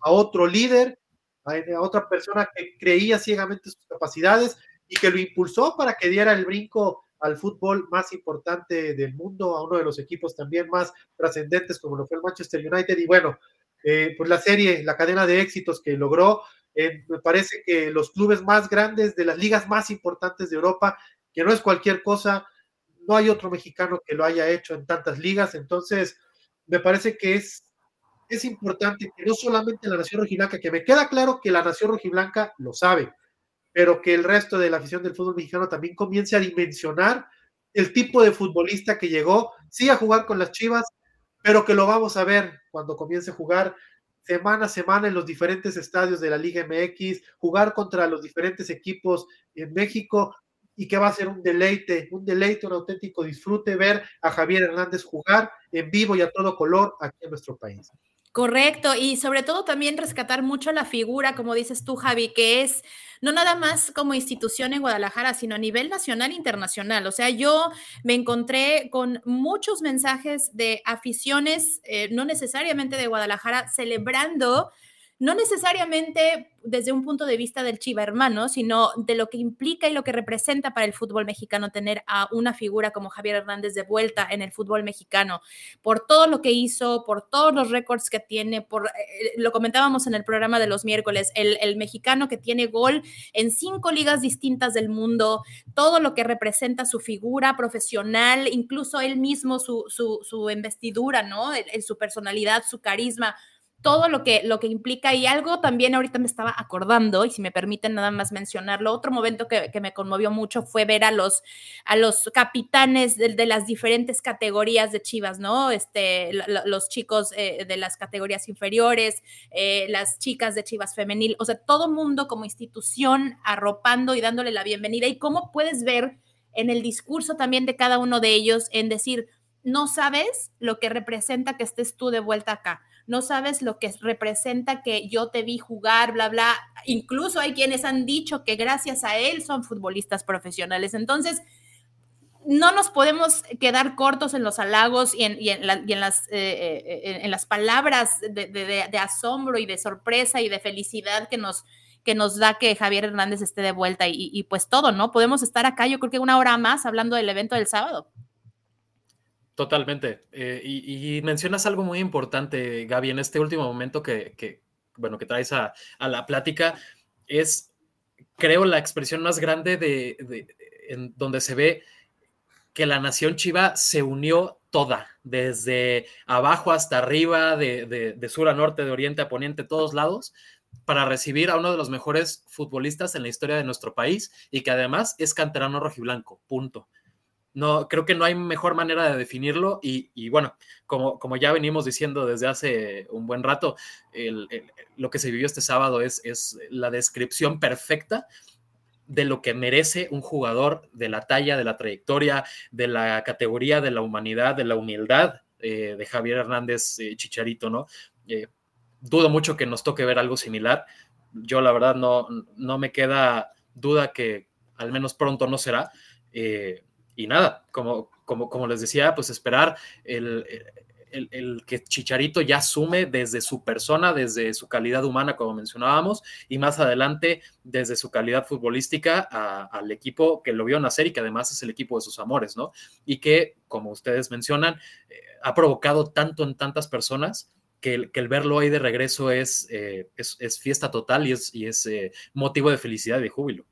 a otro líder, a otra persona que creía ciegamente sus capacidades y que lo impulsó para que diera el brinco al fútbol más importante del mundo, a uno de los equipos también más trascendentes como lo fue el Manchester United. Y bueno, eh, pues la serie, la cadena de éxitos que logró, eh, me parece que los clubes más grandes de las ligas más importantes de Europa, que no es cualquier cosa, no hay otro mexicano que lo haya hecho en tantas ligas, entonces me parece que es, es importante que no solamente la Nación Rojiblanca, que me queda claro que la Nación Rojiblanca lo sabe, pero que el resto de la afición del fútbol mexicano también comience a dimensionar el tipo de futbolista que llegó, sí a jugar con las Chivas, pero que lo vamos a ver cuando comience a jugar semana a semana en los diferentes estadios de la Liga MX, jugar contra los diferentes equipos en México y que va a ser un deleite, un deleite, un auténtico disfrute ver a Javier Hernández jugar en vivo y a todo color aquí en nuestro país. Correcto, y sobre todo también rescatar mucho la figura, como dices tú, Javi, que es no nada más como institución en Guadalajara, sino a nivel nacional e internacional. O sea, yo me encontré con muchos mensajes de aficiones, eh, no necesariamente de Guadalajara, celebrando no necesariamente desde un punto de vista del Chiva hermano, sino de lo que implica y lo que representa para el fútbol mexicano tener a una figura como Javier Hernández de vuelta en el fútbol mexicano, por todo lo que hizo, por todos los récords que tiene, por eh, lo comentábamos en el programa de los miércoles, el, el, mexicano que tiene gol en cinco ligas distintas del mundo, todo lo que representa su figura profesional, incluso él mismo, su, su, su investidura, ¿no? En su personalidad, su carisma todo lo que, lo que implica y algo también ahorita me estaba acordando y si me permiten nada más mencionarlo, otro momento que, me conmovió mucho fue ver a los, a los capitanes de, las diferentes categorías de Chivas, ¿no? Este, los chicos eh, de las categorías inferiores, eh, las chicas de Chivas femenil, o sea, todo mundo como institución arropando y dándole la bienvenida y cómo puedes ver en el discurso también de cada uno de ellos en decir, no sabes lo que representa que estés tú de vuelta acá no sabes lo que representa que yo te vi jugar, bla, bla. Incluso hay quienes han dicho que gracias a él son futbolistas profesionales. Entonces, no nos podemos quedar cortos en los halagos y en, las, palabras de, asombro y de sorpresa y de felicidad que nos, que nos da que Javier Hernández esté de vuelta y, y pues todo, ¿no? Podemos estar acá, yo creo que una hora más hablando del evento del sábado. Totalmente. Eh, y, mencionas algo muy importante, Gaby, en este último momento que, bueno, que traes a, la plática, es, creo, la expresión más grande de, en donde se ve que la nación chiva se unió toda, desde abajo hasta arriba, de, de, sur a norte, de oriente a poniente, todos lados, para recibir a uno de los mejores futbolistas en la historia de nuestro país y que además es canterano rojiblanco, punto. No, creo que no hay mejor manera de definirlo y, bueno, como, como, ya venimos diciendo desde hace un buen rato, lo que se vivió este sábado es, es la descripción perfecta de lo que merece un jugador de la talla, de la trayectoria, de la categoría, de la humanidad, de la humildad eh, de Javier Hernández eh, Chicharito, ¿no? Eh, dudo mucho que nos toque ver algo similar. Yo la verdad no, no me queda duda que al menos pronto no será y nada, como, como, como les decía, pues esperar el, el, que Chicharito ya asume desde su persona, desde su calidad humana, como mencionábamos, y más adelante desde su calidad futbolística al equipo que lo vio nacer y que además es el equipo de sus amores, ¿no? Y que, como ustedes mencionan, eh, ha provocado tanto en tantas personas. Que el, que el verlo ahí de regreso es, eh, es, fiesta total y es, y es eh, motivo de felicidad y de júbilo.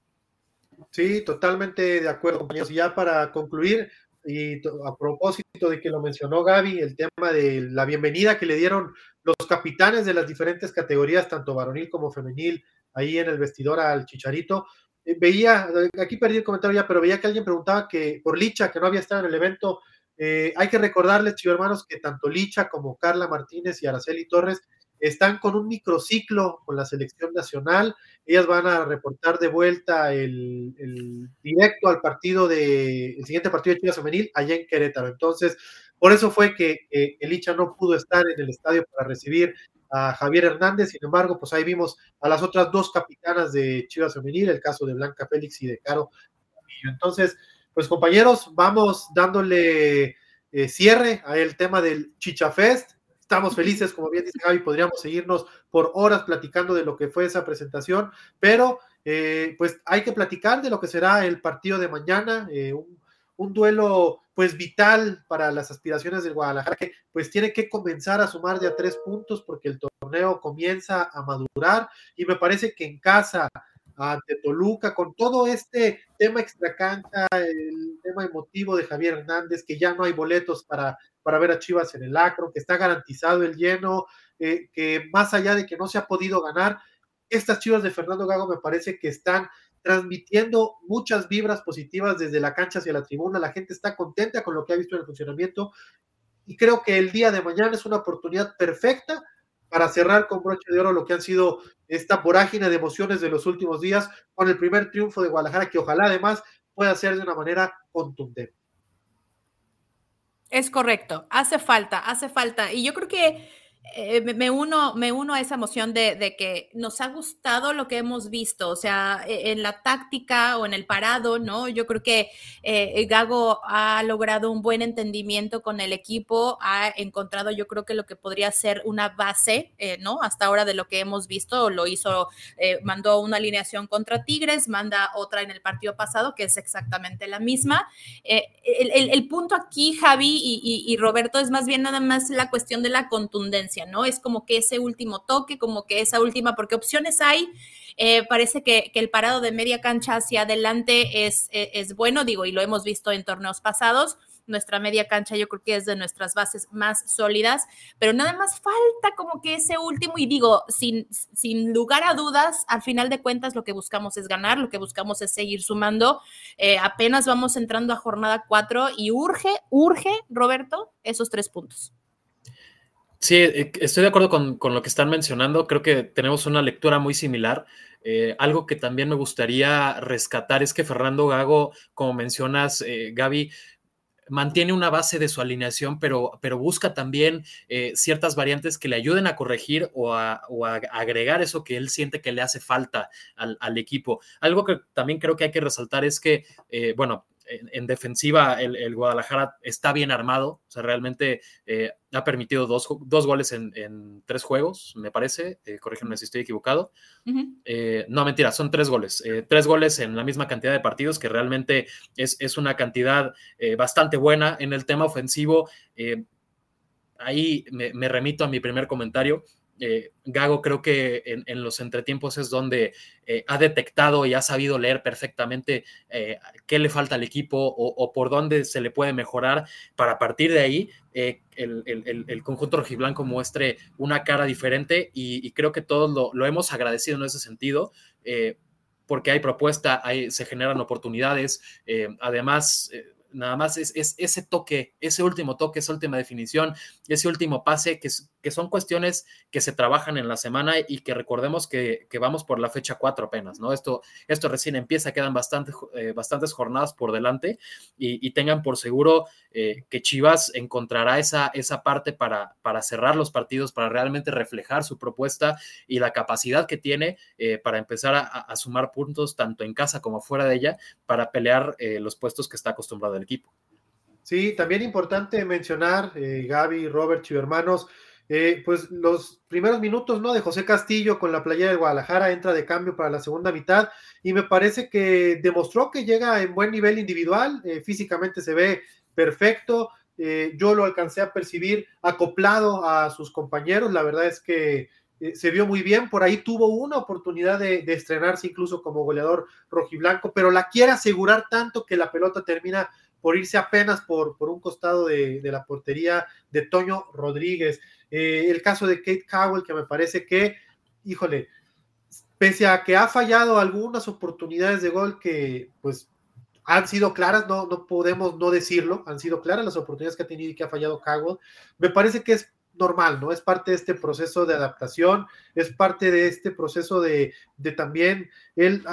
Sí, totalmente de acuerdo, compañeros. Y ya para concluir, y a propósito de que lo mencionó Gaby, el tema de la bienvenida que le dieron los capitanes de las diferentes categorías, tanto varonil como femenil, ahí en el vestidor al Chicharito. Eh, veía, aquí perdí el comentario ya, pero veía que alguien preguntaba que por Licha, que no había estado en el evento, eh, hay que recordarles, chicos hermanos, que tanto Licha como Carla Martínez y Araceli Torres están con un microciclo con la selección nacional. Ellas van a reportar de vuelta el, directo al partido de el siguiente partido de Chivas Femenil allá en Querétaro. Entonces, por eso fue que Elicha no pudo estar en el estadio para recibir a Javier Hernández. Sin embargo, pues ahí vimos a las otras dos capitanas de Chivas Femenil, el caso de Blanca Félix y de Caro. Entonces, pues compañeros, vamos dándole eh, cierre al tema del Chicha Fest Estamos felices, como bien dice Javi, podríamos seguirnos por horas platicando de lo que fue esa presentación, pero eh, pues hay que platicar de lo que será el partido de mañana, eh, un, duelo pues vital para las aspiraciones del Guadalajara, que pues tiene que comenzar a sumar de a tres puntos porque el torneo comienza a madurar y me parece que en casa ante Toluca, con todo este tema extracancha, el tema emotivo de Javier Hernández, que ya no hay boletos para para ver a Chivas en el Acro, que está garantizado el lleno, eh, que más allá de que no se ha podido ganar, estas Chivas de Fernando Gago me parece que están transmitiendo muchas vibras positivas desde la cancha hacia la tribuna, la gente está contenta con lo que ha visto en el funcionamiento y creo que el día de mañana es una oportunidad perfecta para cerrar con broche de oro lo que han sido esta vorágine de emociones de los últimos días con el primer triunfo de Guadalajara que ojalá además pueda ser de una manera contundente. Es correcto, hace falta, hace falta. Y yo creo que eh, me, uno, me uno a esa emoción de, que nos ha gustado lo que hemos visto, o sea, e, en la táctica o en el parado, ¿no? Yo creo que eh, Gago ha logrado un buen entendimiento con el equipo, ha encontrado yo creo que lo que podría ser una base, eh, ¿no? Hasta ahora de lo que hemos visto, lo hizo, mandó una alineación contra Tigres, manda otra en el partido pasado, que es exactamente la misma. El, punto aquí, Javi y Roberto, es más bien nada más la cuestión de la contundencia. ¿No? Es como que ese último toque, como que esa última, porque opciones hay. Eh, parece que, el parado de media cancha hacia adelante es, e, es, bueno, digo, y lo hemos visto en torneos pasados. Nuestra media cancha yo creo que es de nuestras bases más sólidas, pero nada más falta como que ese último, y digo, sin, sin lugar a dudas, al final de cuentas lo que buscamos es ganar, lo que buscamos es seguir sumando. Eh, apenas vamos entrando a jornada 4 y urge, urge, Roberto, esos tres puntos. Sí, eh, estoy de acuerdo con, lo que están mencionando. Creo que tenemos una lectura muy similar. Eh, algo que también me gustaría rescatar es que Fernando Gago, como mencionas, eh, Gaby, mantiene una base de su alineación, pero, pero busca también ciertas variantes que le ayuden a corregir o a, agregar eso que él siente que le hace falta al, al, equipo. Algo que también creo que hay que resaltar es que, bueno, en, defensiva el, Guadalajara está bien armado, o sea, realmente eh, ha permitido dos, goles en, tres juegos, me parece, eh, corrígeme si estoy equivocado. Eh, no, mentira, son tres goles, eh, tres goles en la misma cantidad de partidos, que realmente es, es una cantidad bastante buena en el tema ofensivo. ahí me remito a mi primer comentario eh, Gago creo que en, los entretiempos es donde eh, ha detectado y ha sabido leer perfectamente eh, qué le falta al equipo o, por dónde se le puede mejorar para partir de ahí el, conjunto rojiblanco muestre una cara diferente y, creo que todos lo, hemos agradecido en ese sentido porque hay propuesta, se generan oportunidades, además nada más es, ese toque, ese último toque, esa última definición, ese último pase, que, son cuestiones que se trabajan en la semana y que recordemos que, vamos por la fecha 4 apenas, ¿no? Esto, esto recién empieza, quedan bastante, eh, bastantes jornadas por delante y, tengan por seguro eh, que Chivas encontrará esa, esa parte para, para cerrar los partidos, para realmente reflejar su propuesta y la capacidad que tiene eh, para empezar a, sumar puntos tanto en casa como fuera de ella para pelear los puestos que está acostumbrado equipo. Sí, también importante mencionar, Gaby, Robert, hermanos, eh, pues los primeros minutos, ¿no? De José Castillo con la playa de Guadalajara entra de cambio para la segunda mitad y me parece que demostró que llega en buen nivel individual, eh, físicamente se ve perfecto, eh, yo lo alcancé a percibir acoplado a sus compañeros, la verdad es que se vio muy bien, por ahí tuvo una oportunidad de, estrenarse incluso como goleador rojiblanco, pero la quiere asegurar tanto que la pelota termina por irse apenas por, por un costado de, de la portería de Toño Rodríguez. Eh, el caso de Kate Cowell, que me parece que, híjole, pese a que ha fallado algunas oportunidades de gol que pues han sido claras, no, no podemos no decirlo, han sido claras las oportunidades que ha tenido y que ha fallado Cowell, me parece que es normal, ¿no? Es parte de este proceso de adaptación, es parte de este proceso de, también él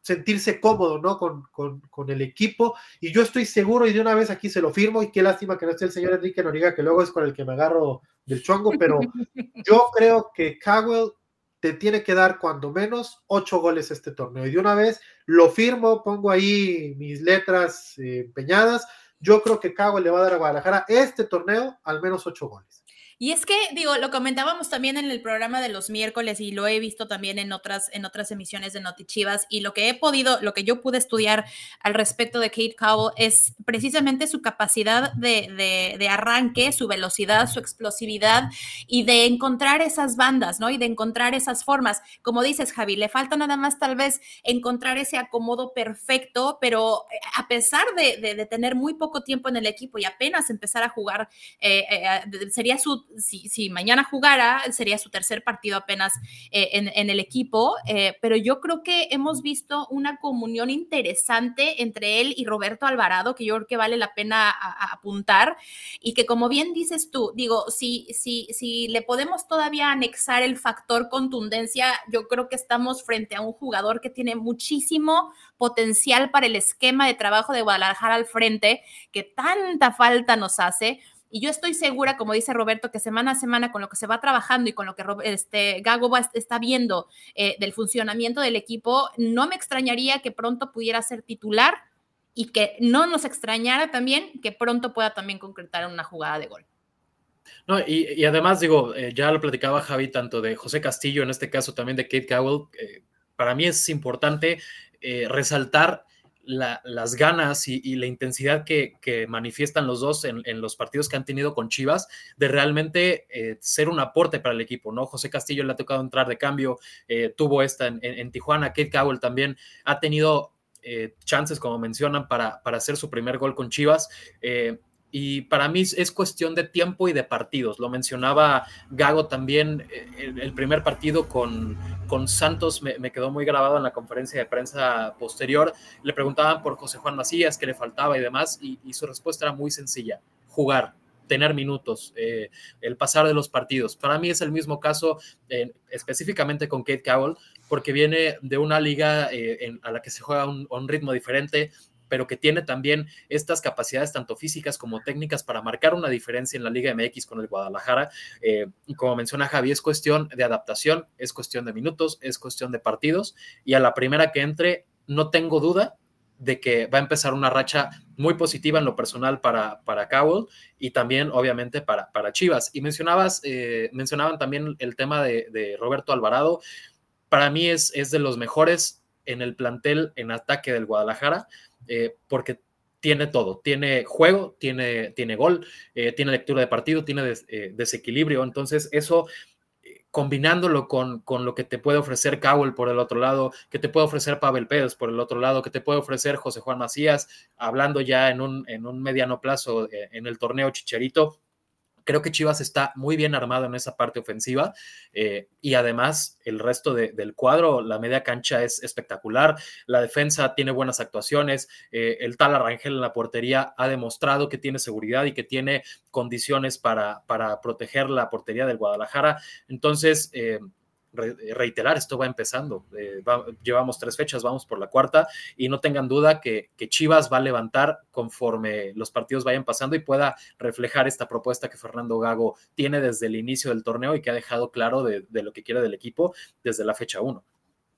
sentirse cómodo, ¿no? Con, con, el equipo. Y yo estoy seguro, y de una vez aquí se lo firmo, y qué lástima que no esté el señor Enrique Noriga, que luego es con el que me agarro del chongo, pero yo creo que Cowell te tiene que dar cuando menos ocho goles este torneo. Y de una vez lo firmo, pongo ahí mis letras eh, empeñadas. Yo creo que Cowell le va a dar a Guadalajara este torneo al menos ocho goles. Y es que, digo, lo comentábamos también en el programa de los miércoles y lo he visto también en otras, en otras emisiones de Notichivas y lo que he podido, lo que yo pude estudiar al respecto de Kate Cowell es precisamente su capacidad de, de, arranque, su velocidad, su explosividad y de encontrar esas bandas, ¿no? Y de encontrar esas formas. Como dices, Javi, le falta nada más tal vez encontrar ese acomodo perfecto, pero eh, a pesar de, de tener muy poco tiempo en el equipo y apenas empezar a jugar, eh, eh, sería su si, mañana jugara, sería su tercer partido apenas eh, en, el equipo, eh, pero yo creo que hemos visto una comunión interesante entre él y Roberto Alvarado, que yo creo que vale la pena apuntar, y que como bien dices tú, digo, si, si, si le podemos todavía anexar el factor contundencia, yo creo que estamos frente a un jugador que tiene muchísimo potencial para el esquema de trabajo de Guadalajara al frente, que tanta falta nos hace Y yo estoy segura, como dice Roberto, que semana a semana con lo que se va trabajando y con lo que este, Gago está viendo eh, del funcionamiento del equipo, no me extrañaría que pronto pudiera ser titular y que no nos extrañara también que pronto pueda también concretar una jugada de gol. No, y, además digo, eh, ya lo platicaba Javi tanto de José Castillo, en este caso también de Kate Cowell, eh, para mí es importante resaltar las ganas y, la intensidad que, manifiestan los dos en, los partidos que han tenido con Chivas de realmente eh, ser un aporte para el equipo, ¿no? José Castillo le ha tocado entrar de cambio, eh, tuvo esta en, Tijuana, Kate Cowell también ha tenido eh, chances, como mencionan, para, para, hacer su primer gol con Chivas. Y para mí es cuestión de tiempo y de partidos. Lo mencionaba Gago también, eh, el, primer partido con, con Santos me, quedó muy grabado en la conferencia de prensa posterior. Le preguntaban por José Juan Macías, qué le faltaba y demás, y, su respuesta era muy sencilla, jugar, tener minutos, eh, el pasar de los partidos. Para mí es el mismo caso específicamente con Kate Cowell, porque viene de una liga eh, a la que se juega un ritmo diferente, pero que tiene también estas capacidades tanto físicas como técnicas para marcar una diferencia en la Liga MX con el Guadalajara. Eh, y como menciona Javi, es cuestión de adaptación, es cuestión de minutos, es cuestión de partidos, y a la primera que entre, no tengo duda de que va a empezar una racha muy positiva en lo personal para, para Cowell y también obviamente para, para Chivas. Y mencionabas, eh, mencionaban también el tema de, Roberto Alvarado. Para mí es, es de los mejores en el plantel en ataque del Guadalajara. Eh, porque tiene todo, tiene juego, tiene, tiene gol, eh, tiene lectura de partido, tiene eh, desequilibrio, entonces eso combinándolo con, con, lo que te puede ofrecer Cowell por el otro lado, que te puede ofrecer Pavel Pérez por el otro lado, que te puede ofrecer José Juan Macías, hablando ya en un, en un mediano plazo en el torneo Chicharito, Creo que Chivas está muy bien armado en esa parte ofensiva eh, y además el resto del cuadro, la media cancha es espectacular, la defensa tiene buenas actuaciones, eh, el tal Arrangel en la portería ha demostrado que tiene seguridad y que tiene condiciones para, para proteger la portería del Guadalajara. Entonces, eh, reiterar, esto va empezando. Eh, llevamos tres fechas, vamos por la cuarta y no tengan duda que, Chivas va a levantar conforme los partidos vayan pasando y pueda reflejar esta propuesta que Fernando Gago tiene desde el inicio del torneo y que ha dejado claro de, lo que quiere del equipo desde la fecha uno.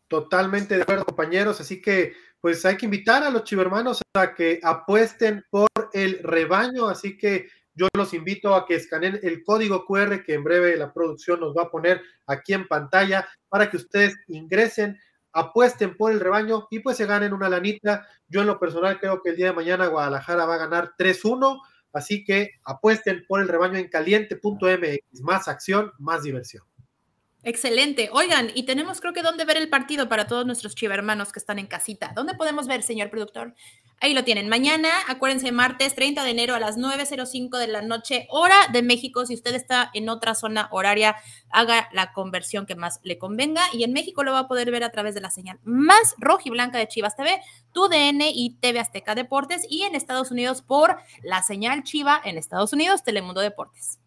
Totalmente de acuerdo, compañeros. Así que, pues hay que invitar a los chivermanos a que apuesten por el rebaño. Así que yo los invito a que escaneen el código QR que en breve la producción nos va a poner aquí en pantalla para que ustedes ingresen, apuesten por el rebaño y pues se ganen una lanita. Yo en lo personal creo que el día de mañana Guadalajara va a ganar 3-1, así que apuesten por el rebaño en caliente.mx. Más acción, más diversión. Excelente. Oigan, y tenemos creo que dónde ver el partido para todos nuestros chivermanos que están en casita. ¿Dónde podemos ver, señor productor? Ahí lo tienen. Mañana, acuérdense, martes 30 de enero a las 9.05 de la noche, hora de México. Si usted está en otra zona horaria, haga la conversión que más le convenga. Y en México lo va a poder ver a través de la señal más roja y blanca de Chivas TV, TUDN y TV Azteca Deportes. Y en Estados Unidos por la señal Chiva en Estados Unidos, Telemundo Deportes.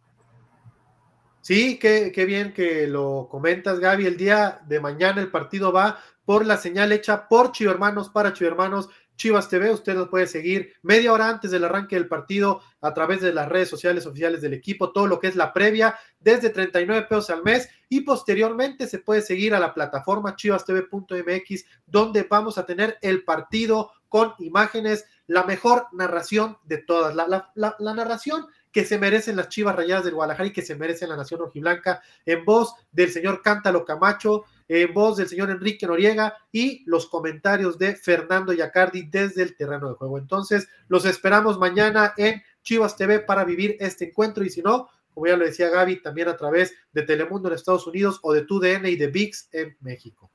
Sí, qué, bien que lo comentas, Gaby. El día de mañana el partido va por la señal hecha por Chivo Hermanos para Chivo Hermanos Chivas TV. Usted nos puede seguir media hora antes del arranque del partido a través de las redes sociales oficiales del equipo, todo lo que es la previa, desde 39 pesos al mes y posteriormente se puede seguir a la plataforma chivastv.mx, donde vamos a tener el partido con imágenes, la mejor narración de todas, la, la narración que se merecen las Chivas Rayadas del Guadalajara y que se merecen la Nación Rojiblanca, en voz del señor Cántalo Camacho, en voz del señor Enrique Noriega y los comentarios de Fernando Yacardi desde el terreno de juego. Entonces, los esperamos mañana en Chivas TV para vivir este encuentro y si no, como ya lo decía Gaby, también a través de Telemundo en Estados Unidos o de TUDN y de VIX en México.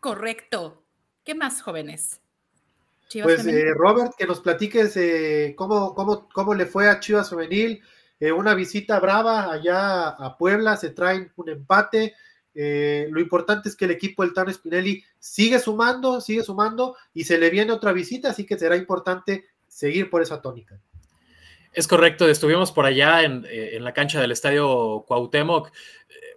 Correcto. ¿Qué más, jóvenes? pues eh, Robert, que nos platiques eh, cómo, cómo, cómo le fue a Chivas Femenil, eh, una visita brava allá a Puebla, se traen un empate. Lo importante es que el equipo del Tano Spinelli sigue sumando, sigue sumando y se le viene otra visita, así que será importante seguir por esa tónica. Es correcto, estuvimos por allá en, en la cancha del estadio Cuauhtémoc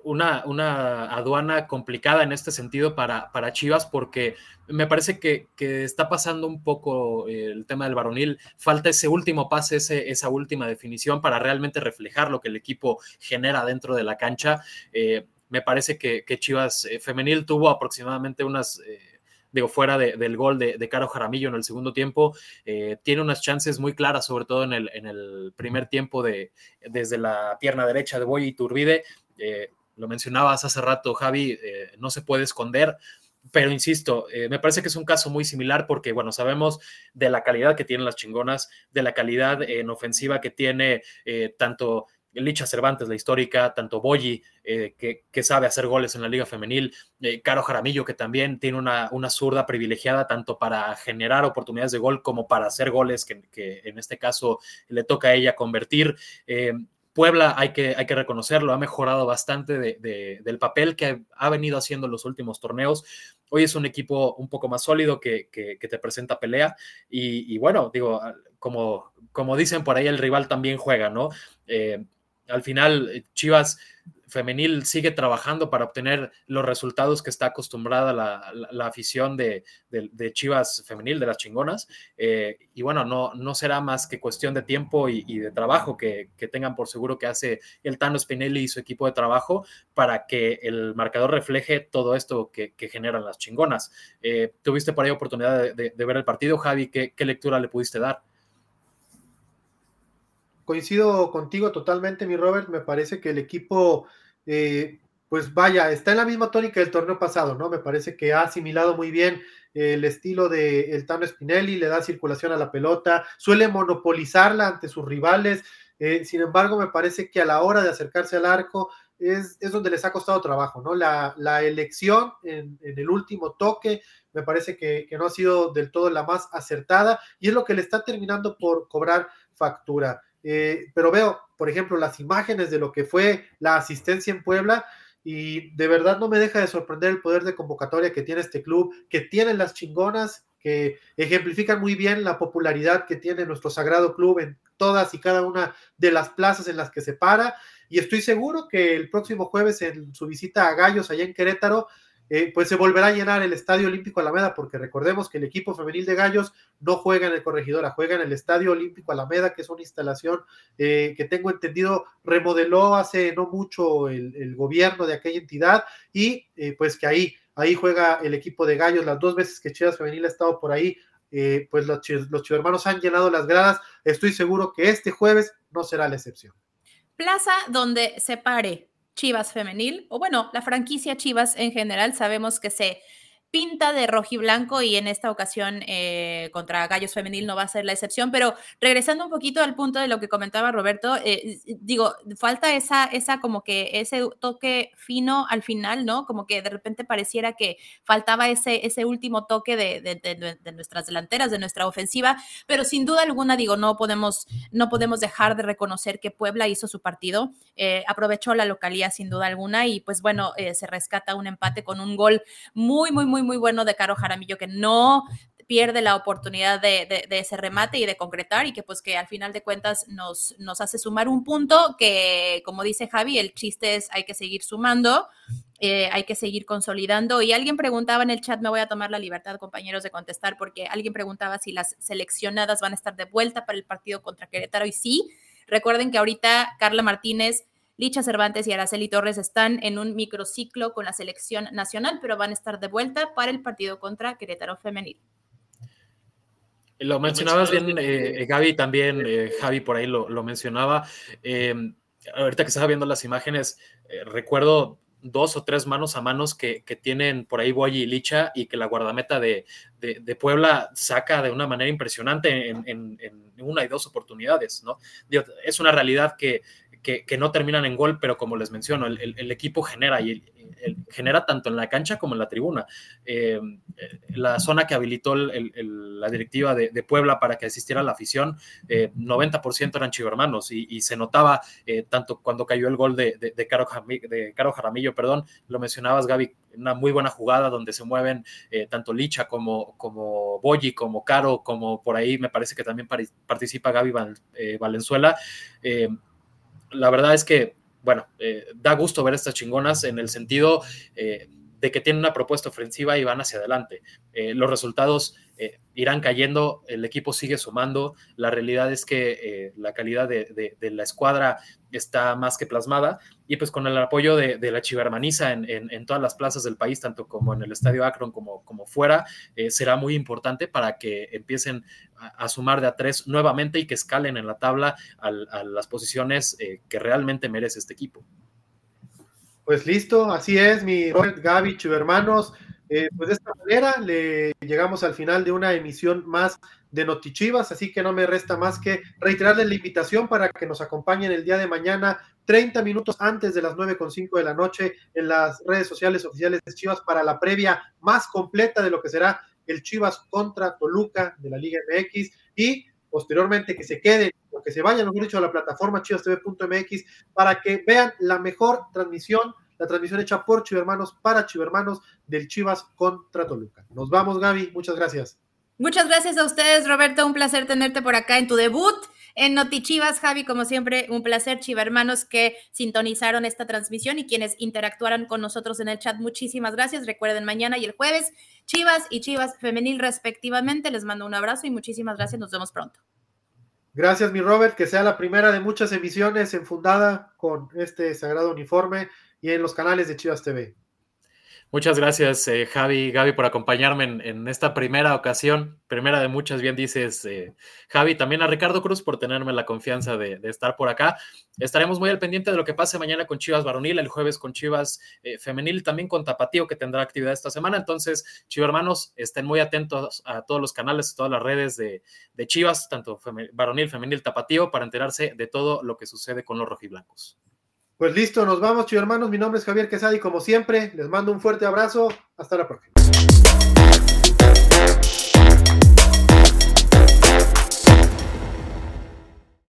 una, una, aduana complicada en este sentido para, Chivas porque me parece que, está pasando un poco eh, el tema del varonil. Falta ese último pase, esa última definición para realmente reflejar lo que el equipo genera dentro de la cancha. Eh, me parece que, Chivas eh, femenil tuvo aproximadamente unas digo, fuera del gol de, Caro Jaramillo en el segundo tiempo, tiene unas chances muy claras, sobre todo en el, en el primer tiempo de, desde la pierna derecha de Boy y Turbide. lo mencionabas hace rato, Javi, no se puede esconder pero insisto, eh, me parece que es un caso muy similar porque, bueno, sabemos de la calidad que tienen las chingonas, de la calidad en ofensiva que tiene eh, tanto Licha Cervantes, la histórica, tanto Boyi, eh, que, sabe hacer goles en la Liga Femenil, Caro Jaramillo, que también tiene una, una, zurda privilegiada tanto para generar oportunidades de gol como para hacer goles, que, que en este caso le toca a ella convertir. Puebla, hay que, hay que reconocerlo, ha mejorado bastante del papel que ha venido haciendo en los últimos torneos. Hoy es un equipo un poco más sólido que, te presenta pelea. Y, bueno, digo, como, como dicen por ahí, el rival también juega, ¿no? Eh, al final, Chivas femenil sigue trabajando para obtener los resultados que está acostumbrada la, afición de, Chivas femenil, de las chingonas. Eh, y bueno, no, no será más que cuestión de tiempo y, de trabajo que, tengan por seguro que hace el Tano Spinelli y su equipo de trabajo para que el marcador refleje todo esto que, generan las chingonas. Eh, ¿Tuviste por ahí oportunidad de, ver el partido, Javi? ¿Qué, ¿Qué lectura le pudiste dar? Coincido contigo totalmente, mi Robert. Me parece que el equipo, eh, pues vaya, está en la misma tónica del torneo pasado, ¿no? Me parece que ha asimilado muy bien el estilo de el Tano Spinelli, le da circulación a la pelota, suele monopolizarla ante sus rivales. Eh, sin embargo, me parece que a la hora de acercarse al arco es, donde les ha costado trabajo, ¿no? La, elección en, el último toque me parece que no ha sido del todo la más acertada y es lo que le está terminando por cobrar factura. Eh, pero veo, por ejemplo, las imágenes de lo que fue la asistencia en Puebla y de verdad no me deja de sorprender el poder de convocatoria que tiene este club, que tienen las chingonas, que ejemplifican muy bien la popularidad que tiene nuestro sagrado club en todas y cada una de las plazas en las que se para. Y estoy seguro que el próximo jueves en su visita a Gallos allá en Querétaro, eh, pues se volverá a llenar el Estadio Olímpico Alameda, porque recordemos que el equipo femenil de Gallos no juega en el Corregidora, juega en el Estadio Olímpico Alameda, que es una instalación eh, que tengo entendido remodeló hace no mucho el, gobierno de aquella entidad y eh, pues que ahí, ahí juega el equipo de Gallos, las dos veces que Chivas Femenil ha estado por ahí, pues los, los hermanos han llenado las gradas, estoy seguro que este jueves no será la excepción. Plaza donde se pare Chivas femenil, o bueno, la franquicia Chivas en general, sabemos que se pinta de rojiblanco y en esta ocasión eh, contra Gallos Femenil no va a ser la excepción, pero regresando un poquito al punto de lo que comentaba Roberto, eh, digo, falta esa, esa como que ese toque fino al final, ¿no? Como que de repente pareciera que faltaba ese, ese último toque de, de, nuestras delanteras, de nuestra ofensiva, pero sin duda alguna, digo, no podemos, no podemos dejar de reconocer que Puebla hizo su partido, eh, aprovechó la localidad sin duda alguna y pues bueno, se rescata un empate con un gol muy, muy, muy muy, bueno de Caro Jaramillo, que no pierde la oportunidad de, ese remate y de concretar y que pues que al final de cuentas nos, nos hace sumar un punto que como dice Javi, el chiste es hay que seguir sumando, eh, hay que seguir consolidando. Y alguien preguntaba en el chat, me voy a tomar la libertad compañeros de contestar porque alguien preguntaba si las seleccionadas van a estar de vuelta para el partido contra Querétaro y sí, recuerden que ahorita Carla Martínez Licha Cervantes y Araceli Torres están en un microciclo con la selección nacional, pero van a estar de vuelta para el partido contra Querétaro Femenil. Lo mencionabas bien, eh, Gaby, también eh, Javi por ahí lo, mencionaba. Eh, ahorita que estaba viendo las imágenes, recuerdo dos o tres manos a manos que, tienen por ahí Boy y Licha y que la guardameta de, Puebla saca de una manera impresionante en, una y dos oportunidades, ¿no? es una realidad que que, no terminan en gol, pero como les menciono, el, equipo genera y genera tanto en la cancha como en la tribuna. Eh, la zona que habilitó la directiva de, Puebla para que asistiera la afición, 90% eh, eran chivermanos y, y se notaba eh, tanto cuando cayó el gol de, Caro, de Caro Jaramillo, perdón, lo mencionabas Gaby, una muy buena jugada donde se mueven tanto Licha como, como Boyi, como Caro, como por ahí me parece que también participa Gaby Valenzuela la verdad es que bueno, da gusto ver estas chingonas en el sentido de que tienen una propuesta ofensiva y van hacia adelante. los resultados eh, irán cayendo, el equipo sigue sumando, la realidad es que eh, la calidad de, la escuadra está más que plasmada y pues con el apoyo de, la chivermaniza en, todas las plazas del país, tanto como en el Estadio Akron como, fuera, eh, será muy importante para que empiecen a, sumar de a tres nuevamente y que escalen en la tabla a, las posiciones que realmente merece este equipo. Pues listo, así es, mi Robert, Gaby, chivermanos. Eh, pues de esta manera le llegamos al final de una emisión más de Notichivas, así que no me resta más que reiterarles la invitación para que nos acompañen el día de mañana, 30 minutos antes de las 9.5 de la noche, en las redes sociales oficiales de Chivas para la previa más completa de lo que será el Chivas contra Toluca de la Liga MX y posteriormente que se queden o que se vayan, mejor dicho, a la plataforma chivastv.mx para que vean la mejor transmisión la transmisión hecha por Chivermanos para Chivermanos del Chivas contra Toluca. Nos vamos, Gaby. Muchas gracias. Muchas gracias a ustedes, Roberto. Un placer tenerte por acá en tu debut en Notichivas, Javi, como siempre, un placer, Chivermanos, que sintonizaron esta transmisión y quienes interactuaron con nosotros en el chat. Muchísimas gracias. Recuerden, mañana y el jueves, Chivas y Chivas Femenil, respectivamente. Les mando un abrazo y muchísimas gracias. Nos vemos pronto. Gracias, mi Robert, que sea la primera de muchas emisiones enfundada con este sagrado uniforme y en los canales de Chivas TV. Muchas gracias, eh, Javi Gaby, por acompañarme en, esta primera ocasión, primera de muchas, bien dices, eh, Javi, también a Ricardo Cruz por tenerme la confianza de, estar por acá. Estaremos muy al pendiente de lo que pase mañana con Chivas Varonil, el jueves con Chivas eh, Femenil, también con Tapatío, que tendrá actividad esta semana. Entonces, Chivas hermanos, estén muy atentos a todos los canales, todas las redes de, Chivas, tanto Varonil, Femenil, Tapatío, para enterarse de todo lo que sucede con los rojiblancos. Pues listo, nos vamos, chicos hermanos. Mi nombre es Javier Quesada y como siempre, les mando un fuerte abrazo. Hasta la próxima.